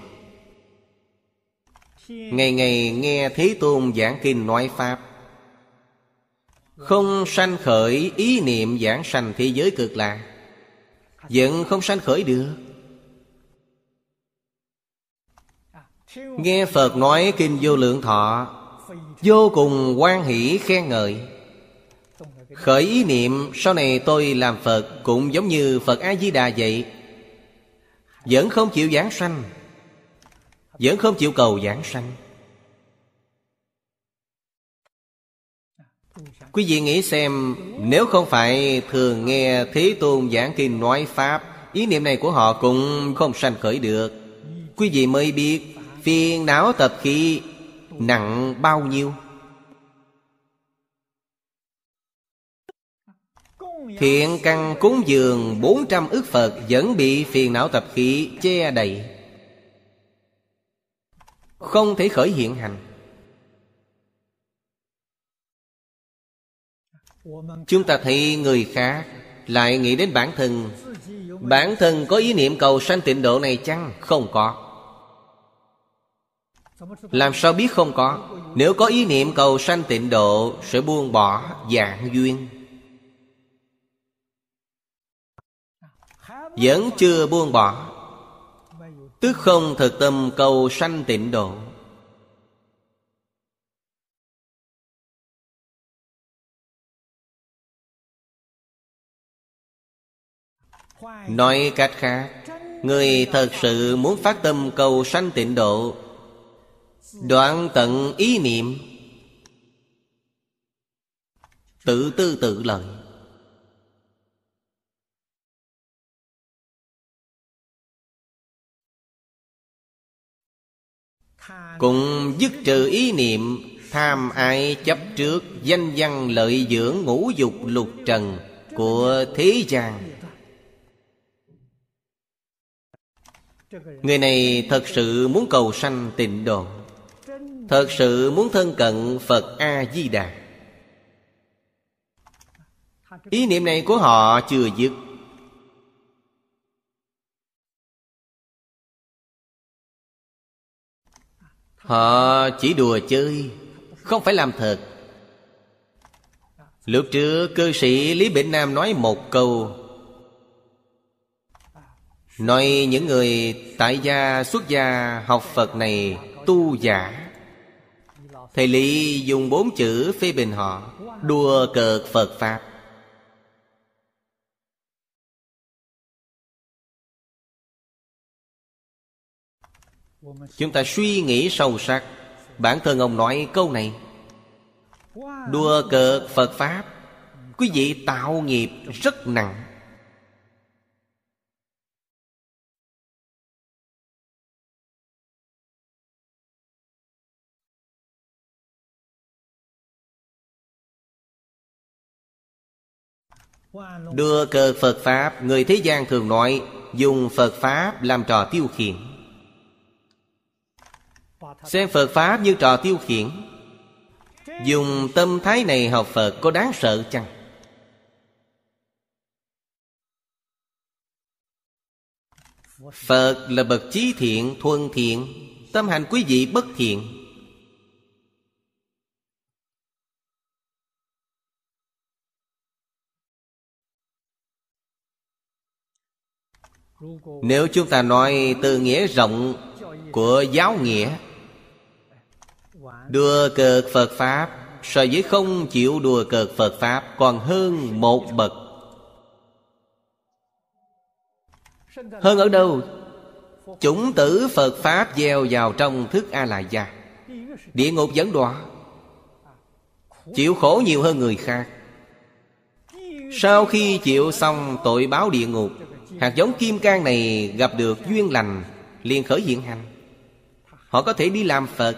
Ngày ngày nghe Thế Tôn giảng kinh nói Pháp. Không sanh khởi ý niệm giảng sanh thế giới cực lạc. Vẫn không sanh khởi được. Nghe Phật nói kinh vô lượng thọ, Vô cùng quan hỷ khen ngợi. Khởi ý niệm, sau này tôi làm Phật Cũng giống như Phật A-di-đà vậy. Vẫn không chịu giảng sanh. Vẫn không chịu cầu giảng sanh. Quý vị nghĩ xem, Nếu không phải thường nghe Thế Tôn giảng kinh nói Pháp, Ý niệm này của họ cũng không sanh khởi được. Quý vị mới biết, Phiền não tập khí nặng bao nhiêu? Thiện căn cúng dường 400 ức Phật Vẫn bị phiền não tập khí che đầy không thể khởi hiện hành. Chúng ta thấy người khác Lại nghĩ đến bản thân. Bản thân có ý niệm cầu sanh tịnh độ này chăng? Không có. Làm sao biết không có? Nếu có ý niệm cầu sanh tịnh độ, Sẽ buông bỏ dạng duyên. Vẫn chưa buông bỏ. Tức không thực tâm cầu sanh tịnh độ. Nói cách khác, Người thật sự muốn phát tâm cầu sanh tịnh độ Đoạn tận ý niệm, Tự tư tự lợi. Cũng dứt trừ ý niệm, Tham ai chấp trước Danh văn lợi dưỡng ngũ dục lục trần Của thế gian. Người này thật sự muốn cầu sanh tịnh độ, Thật sự muốn thân cận Phật A-di-đà Ý niệm này của họ chưa dứt. Họ chỉ đùa chơi, Không phải làm thật. Lúc trước, cư sĩ Lý Bệnh Nam nói một câu. Nói những người tại gia xuất gia học Phật này tu giả. Thầy Lý dùng bốn chữ phê bình họ, đùa cợt Phật Pháp. Chúng ta suy nghĩ sâu sắc. Bản thân ông nói câu này. Đua cợt Phật Pháp, Quý vị tạo nghiệp rất nặng. Đưa cờ Phật Pháp, Người thế gian thường nói, Dùng Phật Pháp làm trò tiêu khiển. Xem Phật Pháp như trò tiêu khiển Dùng tâm thái này học Phật có đáng sợ chăng? Phật là bậc trí thiện, thuần thiện Tâm hành quý vị bất thiện Nếu chúng ta nói từ nghĩa rộng của giáo nghĩa Đùa cợt Phật Pháp So với không chịu đùa cợt Phật Pháp Còn hơn một bậc. Hơn ở đâu? Chủng tử Phật Pháp gieo vào trong thức A-la-gia. Địa ngục dẫn đọa, Chịu khổ nhiều hơn người khác. Sau khi chịu xong tội báo địa ngục, Hạt giống kim cang này gặp được duyên lành, liền khởi hiện hành. Họ có thể đi làm Phật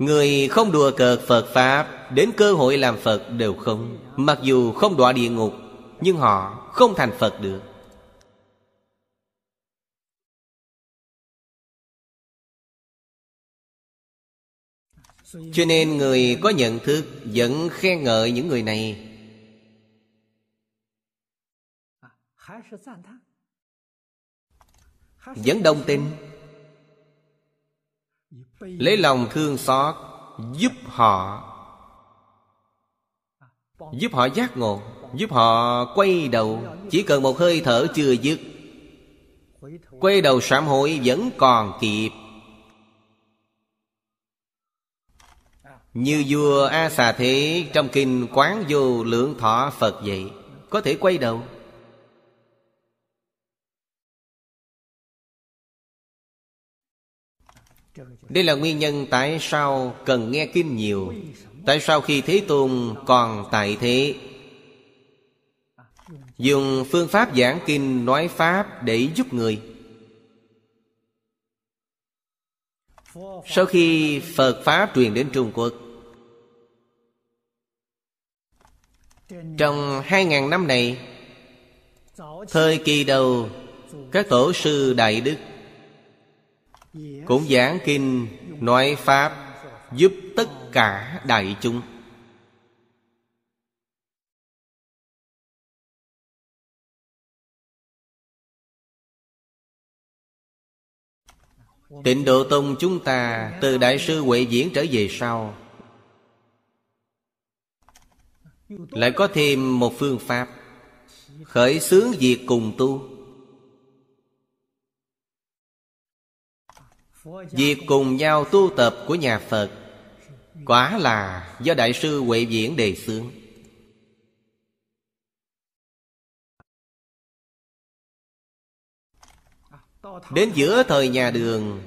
Người không đùa cợt Phật Pháp, Đến cơ hội làm Phật đều không. Mặc dù không đọa địa ngục, Nhưng họ không thành Phật được. Cho nên người có nhận thức vẫn khen ngợi những người này. Vẫn đồng tình lấy lòng thương xót, giúp họ giúp họ giác ngộ, giúp họ quay đầu. Chỉ cần một hơi thở chưa dứt, quay đầu sám hối vẫn còn kịp. Như vua a xà thế trong kinh quán vô lượng thọ phật vậy, có thể quay đầu. Đây là nguyên nhân tại sao cần nghe kinh nhiều, Tại sao khi Thế Tôn còn tại thế? Dùng phương pháp giảng kinh nói Pháp để giúp người. Sau khi Phật Pháp truyền đến Trung Quốc, Trong hai ngàn năm này, Thời kỳ đầu, Các tổ sư Đại Đức cũng giảng kinh, nói Pháp, Giúp tất cả đại chúng. Tịnh Độ Tông chúng ta Từ Đại sư Huệ Diễn trở về sau, Lại có thêm một phương pháp, Khởi xướng việc cùng tu. Việc cùng nhau tu tập của nhà Phật, Quả là do Đại sư Huệ Diễn đề xướng. Đến giữa thời nhà đường,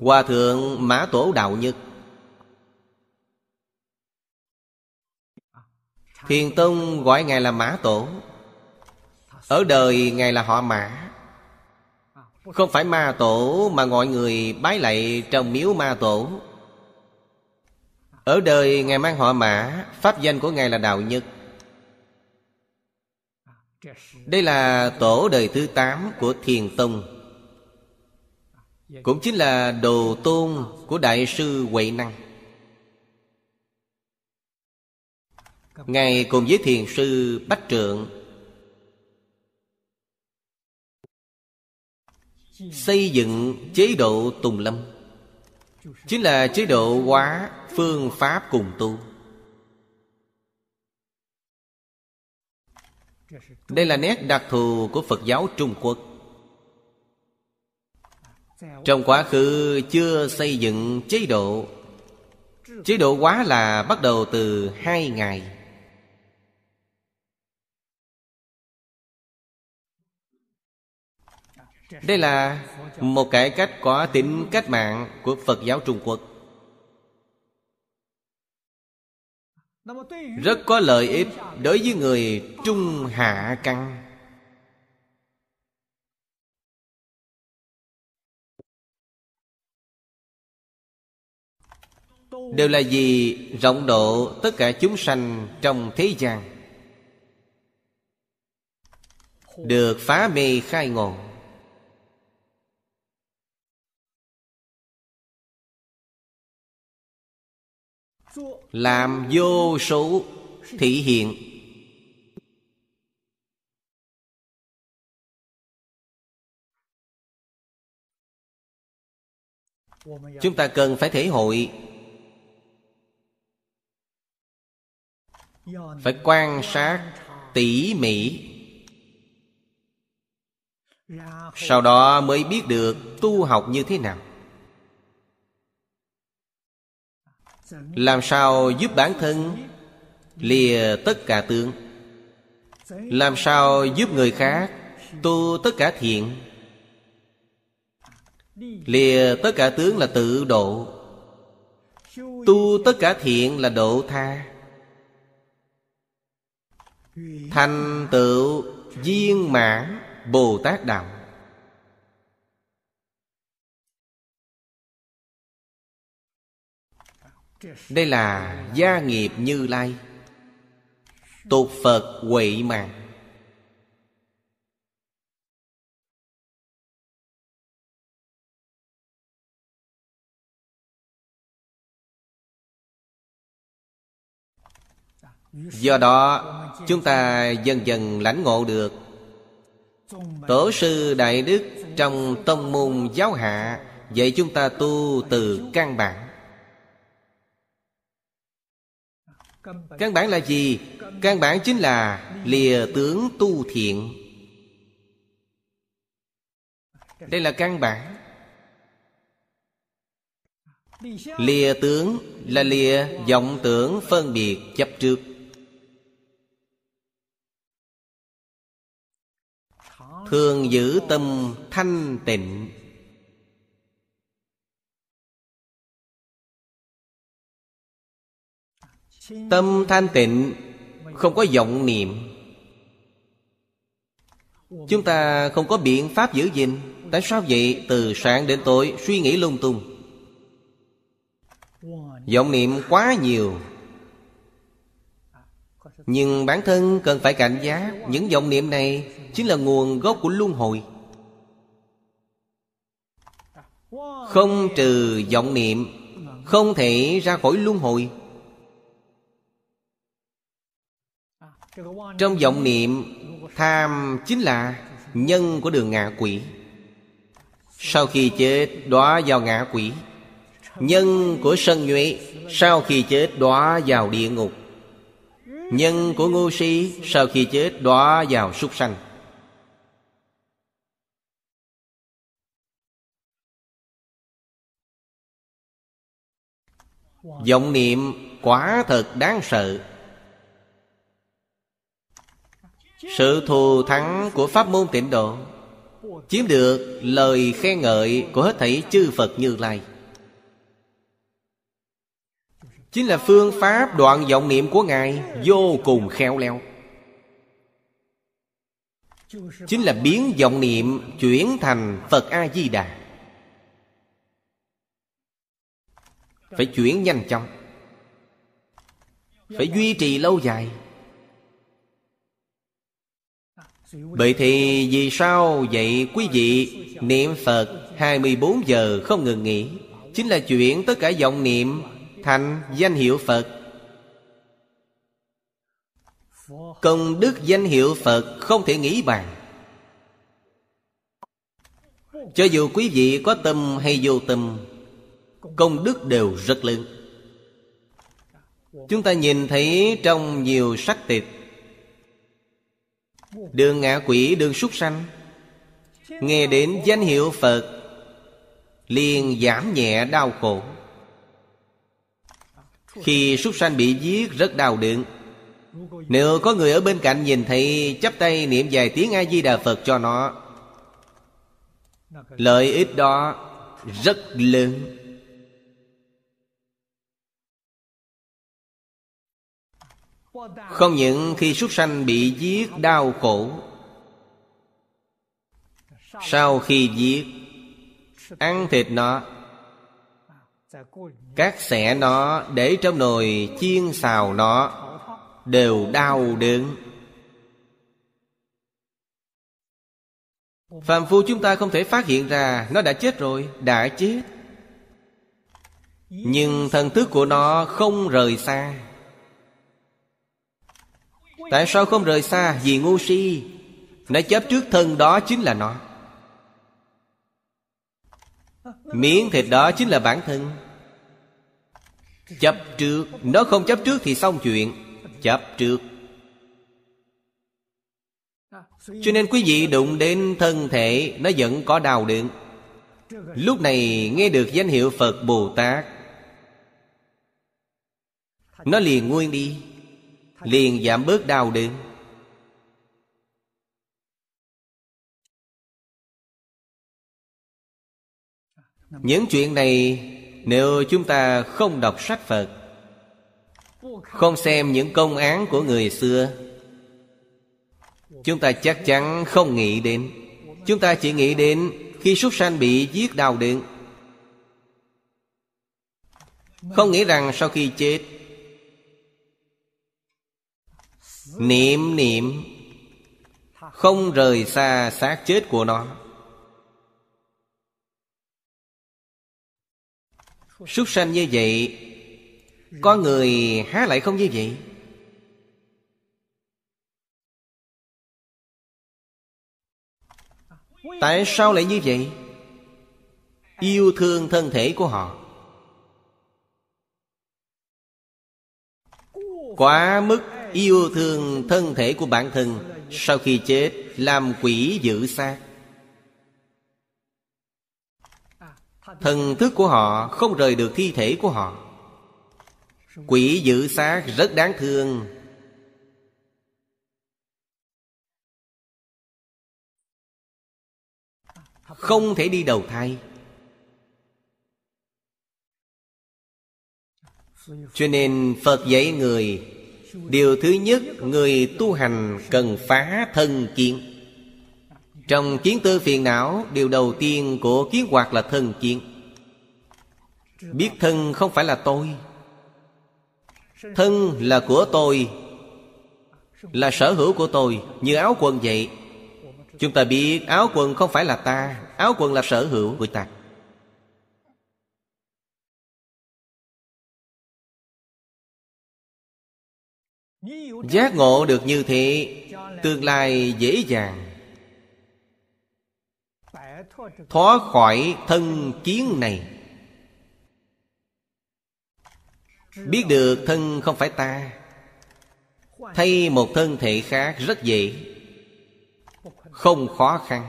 Hòa thượng Mã Tổ Đạo Nhật Thiền Tông gọi Ngài là Mã Tổ. Ở đời Ngài là họ Mã. Không phải ma tổ mà mọi người bái lạy trong miếu ma tổ. Ở đời Ngài mang họ Mã, Pháp danh của Ngài là Đạo Nhất. Đây là tổ đời thứ tám của Thiền Tông. Cũng chính là đồ tôn của Đại sư Huệ Năng. Ngài cùng với thiền sư Bách Trượng. Xây dựng chế độ Tùng Lâm. Chính là chế độ hóa phương pháp cùng tu. Đây là nét đặc thù của Phật giáo Trung Quốc. Trong quá khứ chưa xây dựng chế độ. Chế độ quá là bắt đầu từ hai ngày. Đây là một cải cách có tính cách mạng của Phật giáo Trung Quốc. Rất có lợi ích đối với người trung hạ căn. Đều là vì rộng độ tất cả chúng sanh trong thế gian. Được phá mê khai ngộ. Làm vô số thị hiện. Chúng ta cần phải thể hội. Phải quan sát tỉ mỉ. Sau đó mới biết được tu học như thế nào. Làm sao giúp bản thân lìa tất cả tướng làm sao giúp người khác tu tất cả thiện? Lìa tất cả tướng là tự độ. Tu tất cả thiện là độ tha. Thành tựu viên mãn bồ tát đạo. đây là gia nghiệp như lai. Tục phật huệ mạng. Do đó, chúng ta dần dần lãnh ngộ được. Tổ sư Đại Đức trong tông môn giáo hạ, Dạy chúng ta tu từ căn bản. Căn bản là gì? Căn bản chính là lìa tướng tu thiện. Đây là căn bản. Lìa tướng là lìa vọng tưởng phân biệt chấp trước. Thường giữ tâm thanh tịnh. Tâm thanh tịnh, Không có vọng niệm. Chúng ta không có biện pháp giữ gìn. Tại sao vậy? Từ sáng đến tối, suy nghĩ lung tung. Vọng niệm quá nhiều. Nhưng bản thân cần phải cảnh giác. Những vọng niệm này chính là nguồn gốc của luân hồi. Không trừ vọng niệm, không thể ra khỏi luân hồi. Trong vọng niệm, tham chính là nhân của đường ngạ quỷ. Sau khi chết, đóa vào ngạ quỷ. Nhân của sân nhuệ Sau khi chết, đóa vào địa ngục. Nhân của ngu si, Sau khi chết, đóa vào súc sanh. Vọng niệm quả thật đáng sợ. Sự thù thắng của pháp môn tịnh độ Chiếm được lời khen ngợi của hết thảy chư Phật Như Lai. Chính là phương pháp đoạn vọng niệm của Ngài Vô cùng khéo léo. Chính là biến vọng niệm chuyển thành Phật A-di-đà. Phải chuyển nhanh chóng. Phải duy trì lâu dài. Vậy thì vì sao vậy, quý vị Niệm Phật 24 giờ không ngừng nghỉ? Chính là chuyển tất cả vọng niệm thành danh hiệu Phật. Công đức danh hiệu Phật không thể nghĩ bàn. Cho dù quý vị có tâm hay vô tâm, Công đức đều rất lớn. Chúng ta nhìn thấy trong nhiều sắc tịch Đường ngạ quỷ, đường súc sanh. Nghe đến danh hiệu Phật liền giảm nhẹ đau khổ. Khi súc sanh bị giết rất đau đớn. Nếu có người ở bên cạnh nhìn thấy chắp tay niệm vài tiếng A-di-đà Phật cho nó. Lợi ích đó rất lớn. Không những khi súc sanh bị giết đau khổ Sau khi giết Ăn thịt nó các xẻ nó để trong nồi chiên xào nó Đều đau đớn. Phạm phu chúng ta không thể phát hiện ra Nó đã chết rồi, đã chết. Nhưng thần thức của nó không rời xa. Tại sao không rời xa? Vì ngu si? Nó chấp trước thân đó chính là nó. Miếng thịt đó chính là bản thân. Chấp trước, Nó không chấp trước thì xong chuyện. Chấp trước. Cho nên quý vị đụng đến thân thể, Nó vẫn có đau đớn. Lúc này nghe được danh hiệu Phật Bồ Tát, Nó liền nguôi đi. Liền giảm bớt đau đớn. Những chuyện này nếu chúng ta không đọc sách Phật, Không xem những công án của người xưa, Chúng ta chắc chắn không nghĩ đến. Chúng ta chỉ nghĩ đến Khi súc sanh bị giết đau đớn. Không nghĩ rằng sau khi chết niệm niệm. Không rời xa xác chết của nó. Súc sanh như vậy, có người há lại không như vậy? Tại sao lại như vậy? Yêu thương thân thể của họ. Quá mức yêu thương thân thể của bản thân, Sau khi chết, làm quỷ giữ xác. Thần thức của họ không rời được thi thể của họ. Quỷ giữ xác rất đáng thương. Không thể đi đầu thai. Cho nên Phật dạy người Điều thứ nhất, Người tu hành cần phá thân kiến. Trong kiến tư phiền não, Điều đầu tiên của kiến hoạt là thân kiến. Biết thân không phải là tôi. Thân là của tôi, Là sở hữu của tôi, Như áo quần vậy. Chúng ta biết áo quần không phải là ta, Áo quần là sở hữu của ta. Giác ngộ được như thế, Tương lai dễ dàng. Thoát khỏi thân kiến này. Biết được thân không phải ta, Thay một thân thể khác rất dễ. Không khó khăn.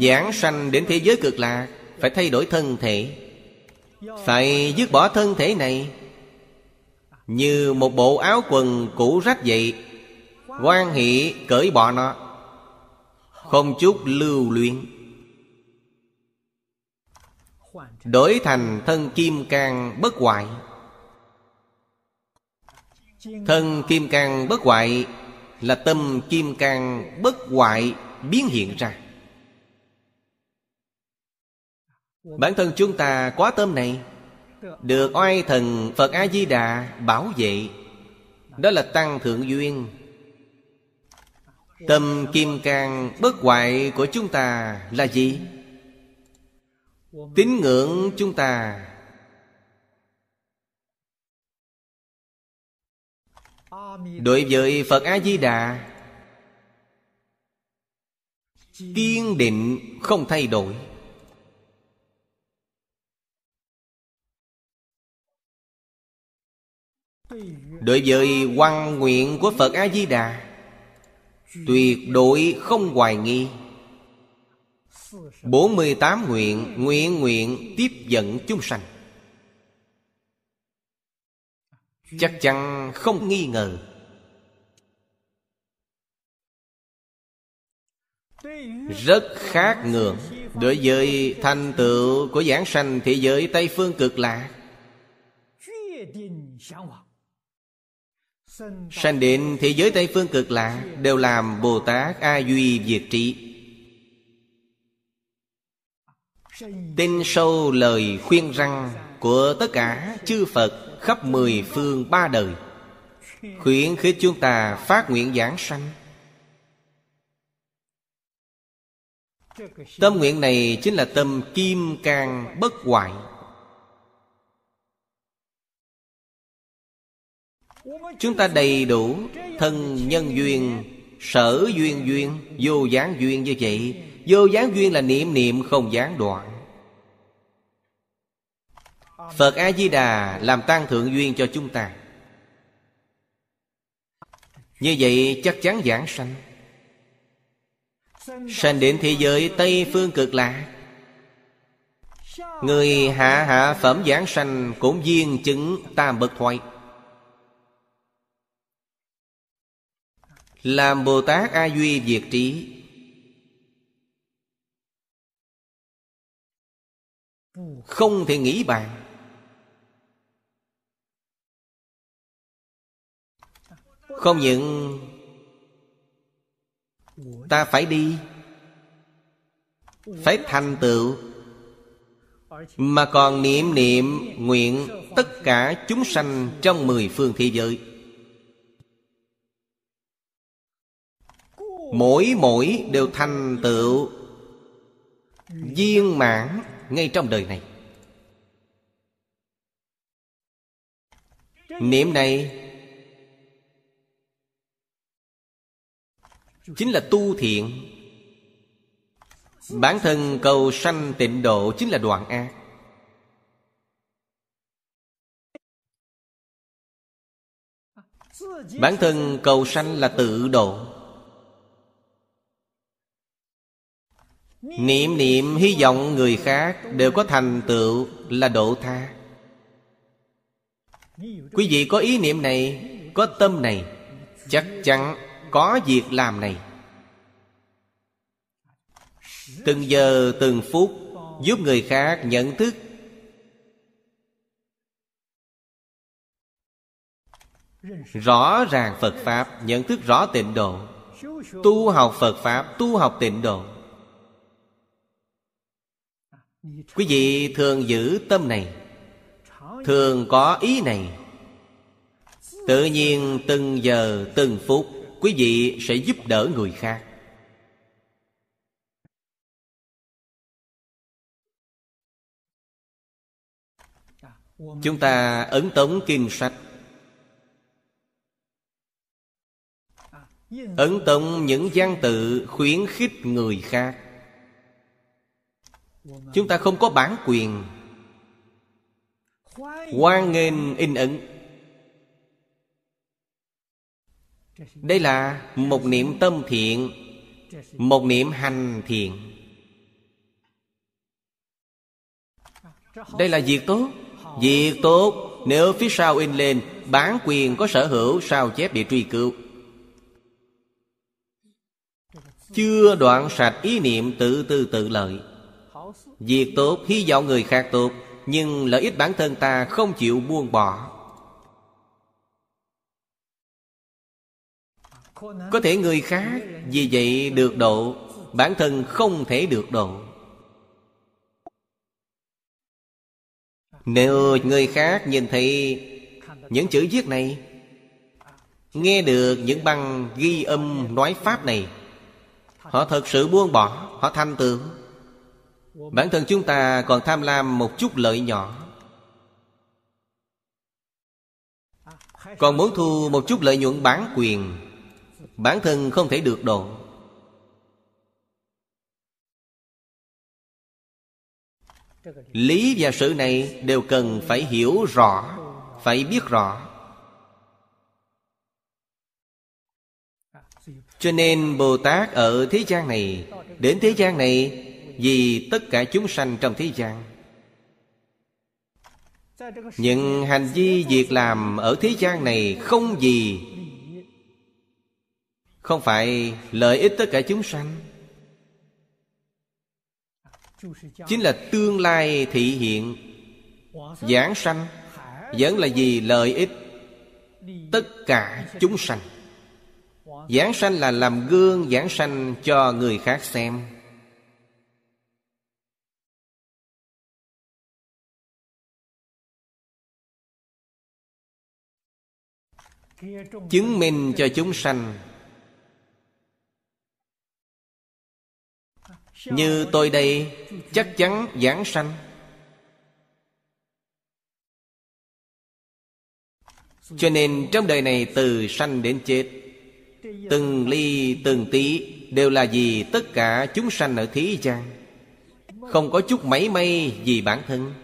Giảng sanh đến thế giới cực lạc, Phải thay đổi thân thể. Phải dứt bỏ thân thể này. Như một bộ áo quần cũ rách vậy quan hệ cởi bỏ nó, Không chút lưu luyện Đổi thành thân kim cang bất hoại. Thân kim cang bất hoại Là tâm kim cang bất hoại biến hiện ra. Bản thân chúng ta quá tâm này. Được oai thần Phật A-di-đà bảo vệ. Đó là tăng thượng duyên. Tâm kim cang bất hoại của chúng ta là gì? Tín ngưỡng chúng ta. Đối với Phật A-di-đà, Kiên định không thay đổi. Đối với quan nguyện của Phật A-di-đà, Tuyệt đối không hoài nghi. 48 nguyện Nguyện nguyện, tiếp dẫn chúng sanh. Chắc chắn không nghi ngờ. Rất khác ngưỡng Đối với thành tựu của giảng sanh thế giới Tây Phương cực lạ. Sanh đến thế giới Tây Phương cực lạ, Đều làm Bồ Tát A Duy Diệt Trị Tin sâu lời khuyên răng Của tất cả chư Phật Khắp mười phương ba đời, Khuyến khích chúng ta phát nguyện giảng sanh. Tâm nguyện này chính là tâm kim cang bất hoại. Chúng ta đầy đủ thân nhân duyên, Sở duyên duyên, Vô gián duyên như vậy. Vô gián duyên là niệm niệm, không gián đoạn. Phật A-di-đà làm tăng thượng duyên cho chúng ta. Như vậy chắc chắn giảng sanh. Sanh đến thế giới Tây Phương cực lạc. Người hạ hạ phẩm giảng sanh Cũng viên chứng tam bậc thoại Làm Bồ Tát A Duy Diệt Trí. Không thể nghĩ bàn. Không những Ta phải đi, Phải thành tựu, Mà còn niệm niệm nguyện Tất cả chúng sanh trong mười phương thế giới. Mỗi mỗi đều thành tựu Viên mãn ngay trong đời này. Niệm này chính là tu thiện. Bản thân cầu sanh tịnh độ chính là đoạn ác bản thân cầu sanh là tự độ. Niệm niệm, hy vọng người khác đều có thành tựu là độ tha. Quý vị có ý niệm này, có tâm này, chắc chắn có việc làm này. Từng giờ, từng phút, giúp người khác nhận thức. Rõ ràng phật pháp, nhận thức rõ tịnh độ. Tu học phật pháp, tu học tịnh độ quý vị thường giữ tâm này, thường có ý này. Tự nhiên từng giờ từng phút, quý vị sẽ giúp đỡ người khác. Chúng ta ấn tống kinh sách. Ấn tống những văn tự khuyến khích người khác chúng ta không có bản quyền. Hoan nghênh in ấn. Đây là một niệm tâm thiện, một niệm hành thiện. Đây là việc tốt. Việc tốt. Nếu phía sau in lên bán quyền có sở hữu, sao chép bị truy cứu? Chưa đoạn sạch ý niệm tự tư tự lợi việc tốt hy vọng người khác tốt, nhưng lợi ích bản thân ta không chịu buông bỏ có thể người khác vì vậy được độ, bản thân không thể được độ nếu người khác nhìn thấy những chữ viết này, nghe được những băng ghi âm nói pháp này, họ thật sự buông bỏ, họ thanh tưởng bản thân chúng ta còn tham lam một chút lợi nhỏ. Còn muốn thu một chút lợi nhuận bán quyền, bản thân không thể được độ. Lý và sự này đều cần phải hiểu rõ, phải biết rõ. Cho nên bồ tát ở thế gian này, đến thế gian này vì tất cả chúng sanh trong thế gian. Những hành vi việc làm ở thế gian này không gì, không phải lợi ích tất cả chúng sanh. Chính là tương lai thị hiện, giảng sanh, vẫn là vì lợi ích tất cả chúng sanh. Giảng sanh là làm gương giảng sanh cho người khác xem. Chứng minh cho chúng sanh. Như tôi đây, chắc chắn giảng sanh. Cho nên trong đời này từ sanh đến chết, Từng ly, từng tí Đều là vì tất cả chúng sanh ở thế gian. Không có chút mấy may vì bản thân.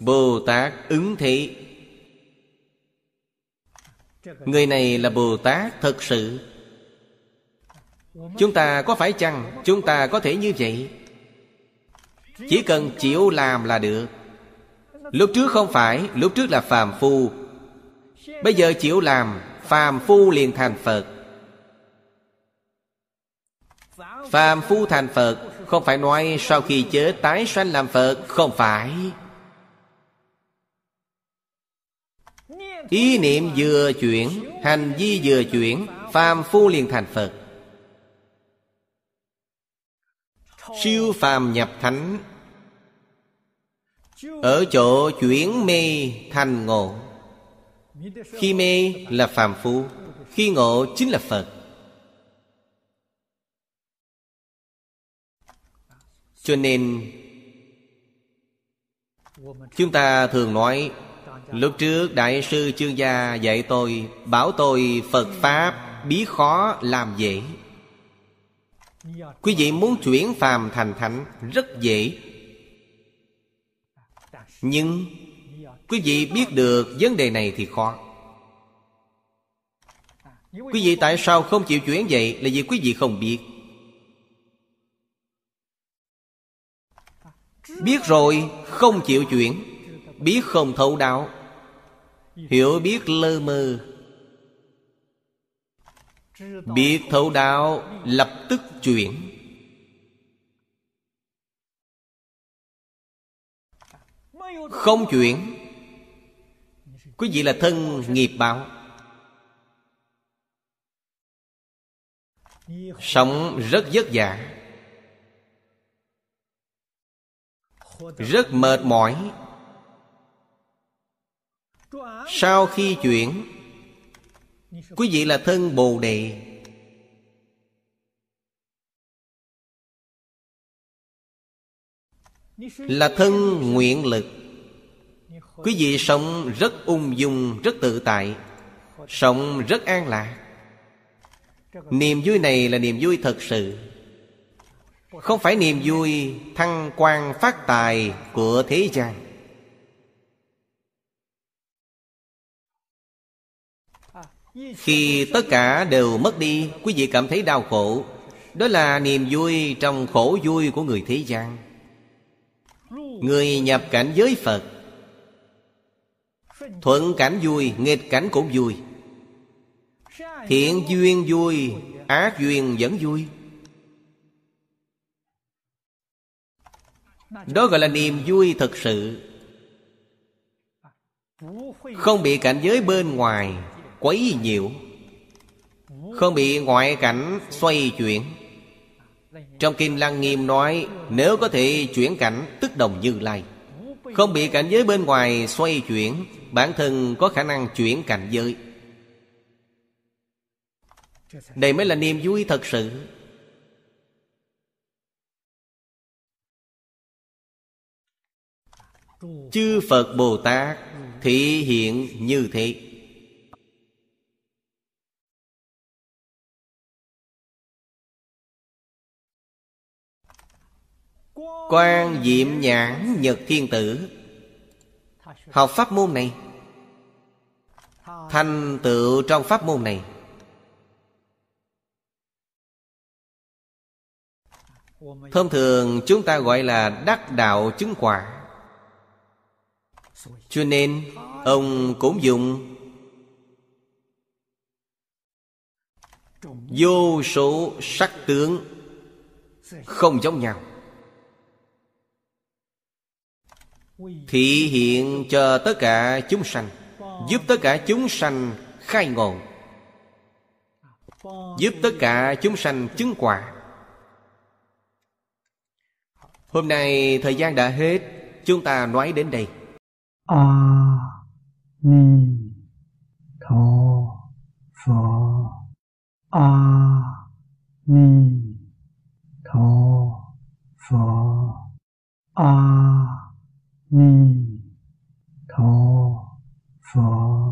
Bồ Tát ứng thị. Người này là Bồ Tát thật sự. Chúng ta có phải chăng Chúng ta có thể như vậy? Chỉ cần chịu làm là được. Lúc trước không phải, Lúc trước là phàm phu. Bây giờ chịu làm, Phàm phu liền thành Phật. Phàm phu thành Phật Không phải nói sau khi chết tái sanh làm Phật, Không phải. Ý niệm vừa chuyển, Hành vi vừa chuyển, Phàm phu liền thành Phật. Siêu phàm nhập thánh. Ở chỗ chuyển mê thành ngộ. Khi mê là phàm phu, Khi ngộ chính là Phật. Cho nên, Chúng ta thường nói Lúc trước Đại sư Chương Gia dạy tôi, Bảo tôi Phật Pháp, bí khó làm dễ. Quý vị muốn chuyển phàm thành thánh, Rất dễ. Nhưng, Quý vị biết được vấn đề này thì khó. Quý vị tại sao không chịu chuyển vậy Là vì quý vị không biết. Biết rồi, không chịu chuyển. Biết không thấu đạo Hiểu biết lơ mơ. Biết thấu đạo lập tức chuyển. Không chuyển. Quý vị là thân nghiệp báo. Sống rất vất vả. Rất mệt mỏi. Sau khi chuyển Quý vị là thân Bồ Đề. Là thân nguyện lực. Quý vị sống rất ung dung, rất tự tại Sống rất an lạc. Niềm vui này là niềm vui thật sự. Không phải niềm vui thăng quan phát tài của thế gian. Khi tất cả đều mất đi Quý vị cảm thấy đau khổ. Đó là niềm vui trong khổ vui của người thế gian. Người nhập cảnh giới Phật Thuận cảnh vui, nghịch cảnh cũng vui. Thiện duyên vui, ác duyên vẫn vui. Đó gọi là niềm vui thực sự. Không bị cảnh giới bên ngoài quấy nhiễu Không bị ngoại cảnh xoay chuyển. Trong Kinh Lăng Nghiêm nói, Nếu có thể chuyển cảnh, tức đồng như lai. Không bị cảnh giới bên ngoài xoay chuyển, Bản thân có khả năng chuyển cảnh giới. Đây mới là niềm vui thật sự. Chư Phật Bồ Tát Thị hiện như thế. Quan Diệm Nhãn Nhật Thiên Tử. Học pháp môn này, Thành tựu trong pháp môn này. Thông thường chúng ta gọi là đắc đạo chứng quả. Cho nên, ông cũng dùng Vô số sắc tướng Không giống nhau. Thị hiện cho tất cả chúng sanh, Giúp tất cả chúng sanh khai ngộ, Giúp tất cả chúng sanh chứng quả. Hôm nay thời gian đã hết, Chúng ta nói đến đây. A Ni Tho Phở A Ni Tho Phở A 弥陀佛。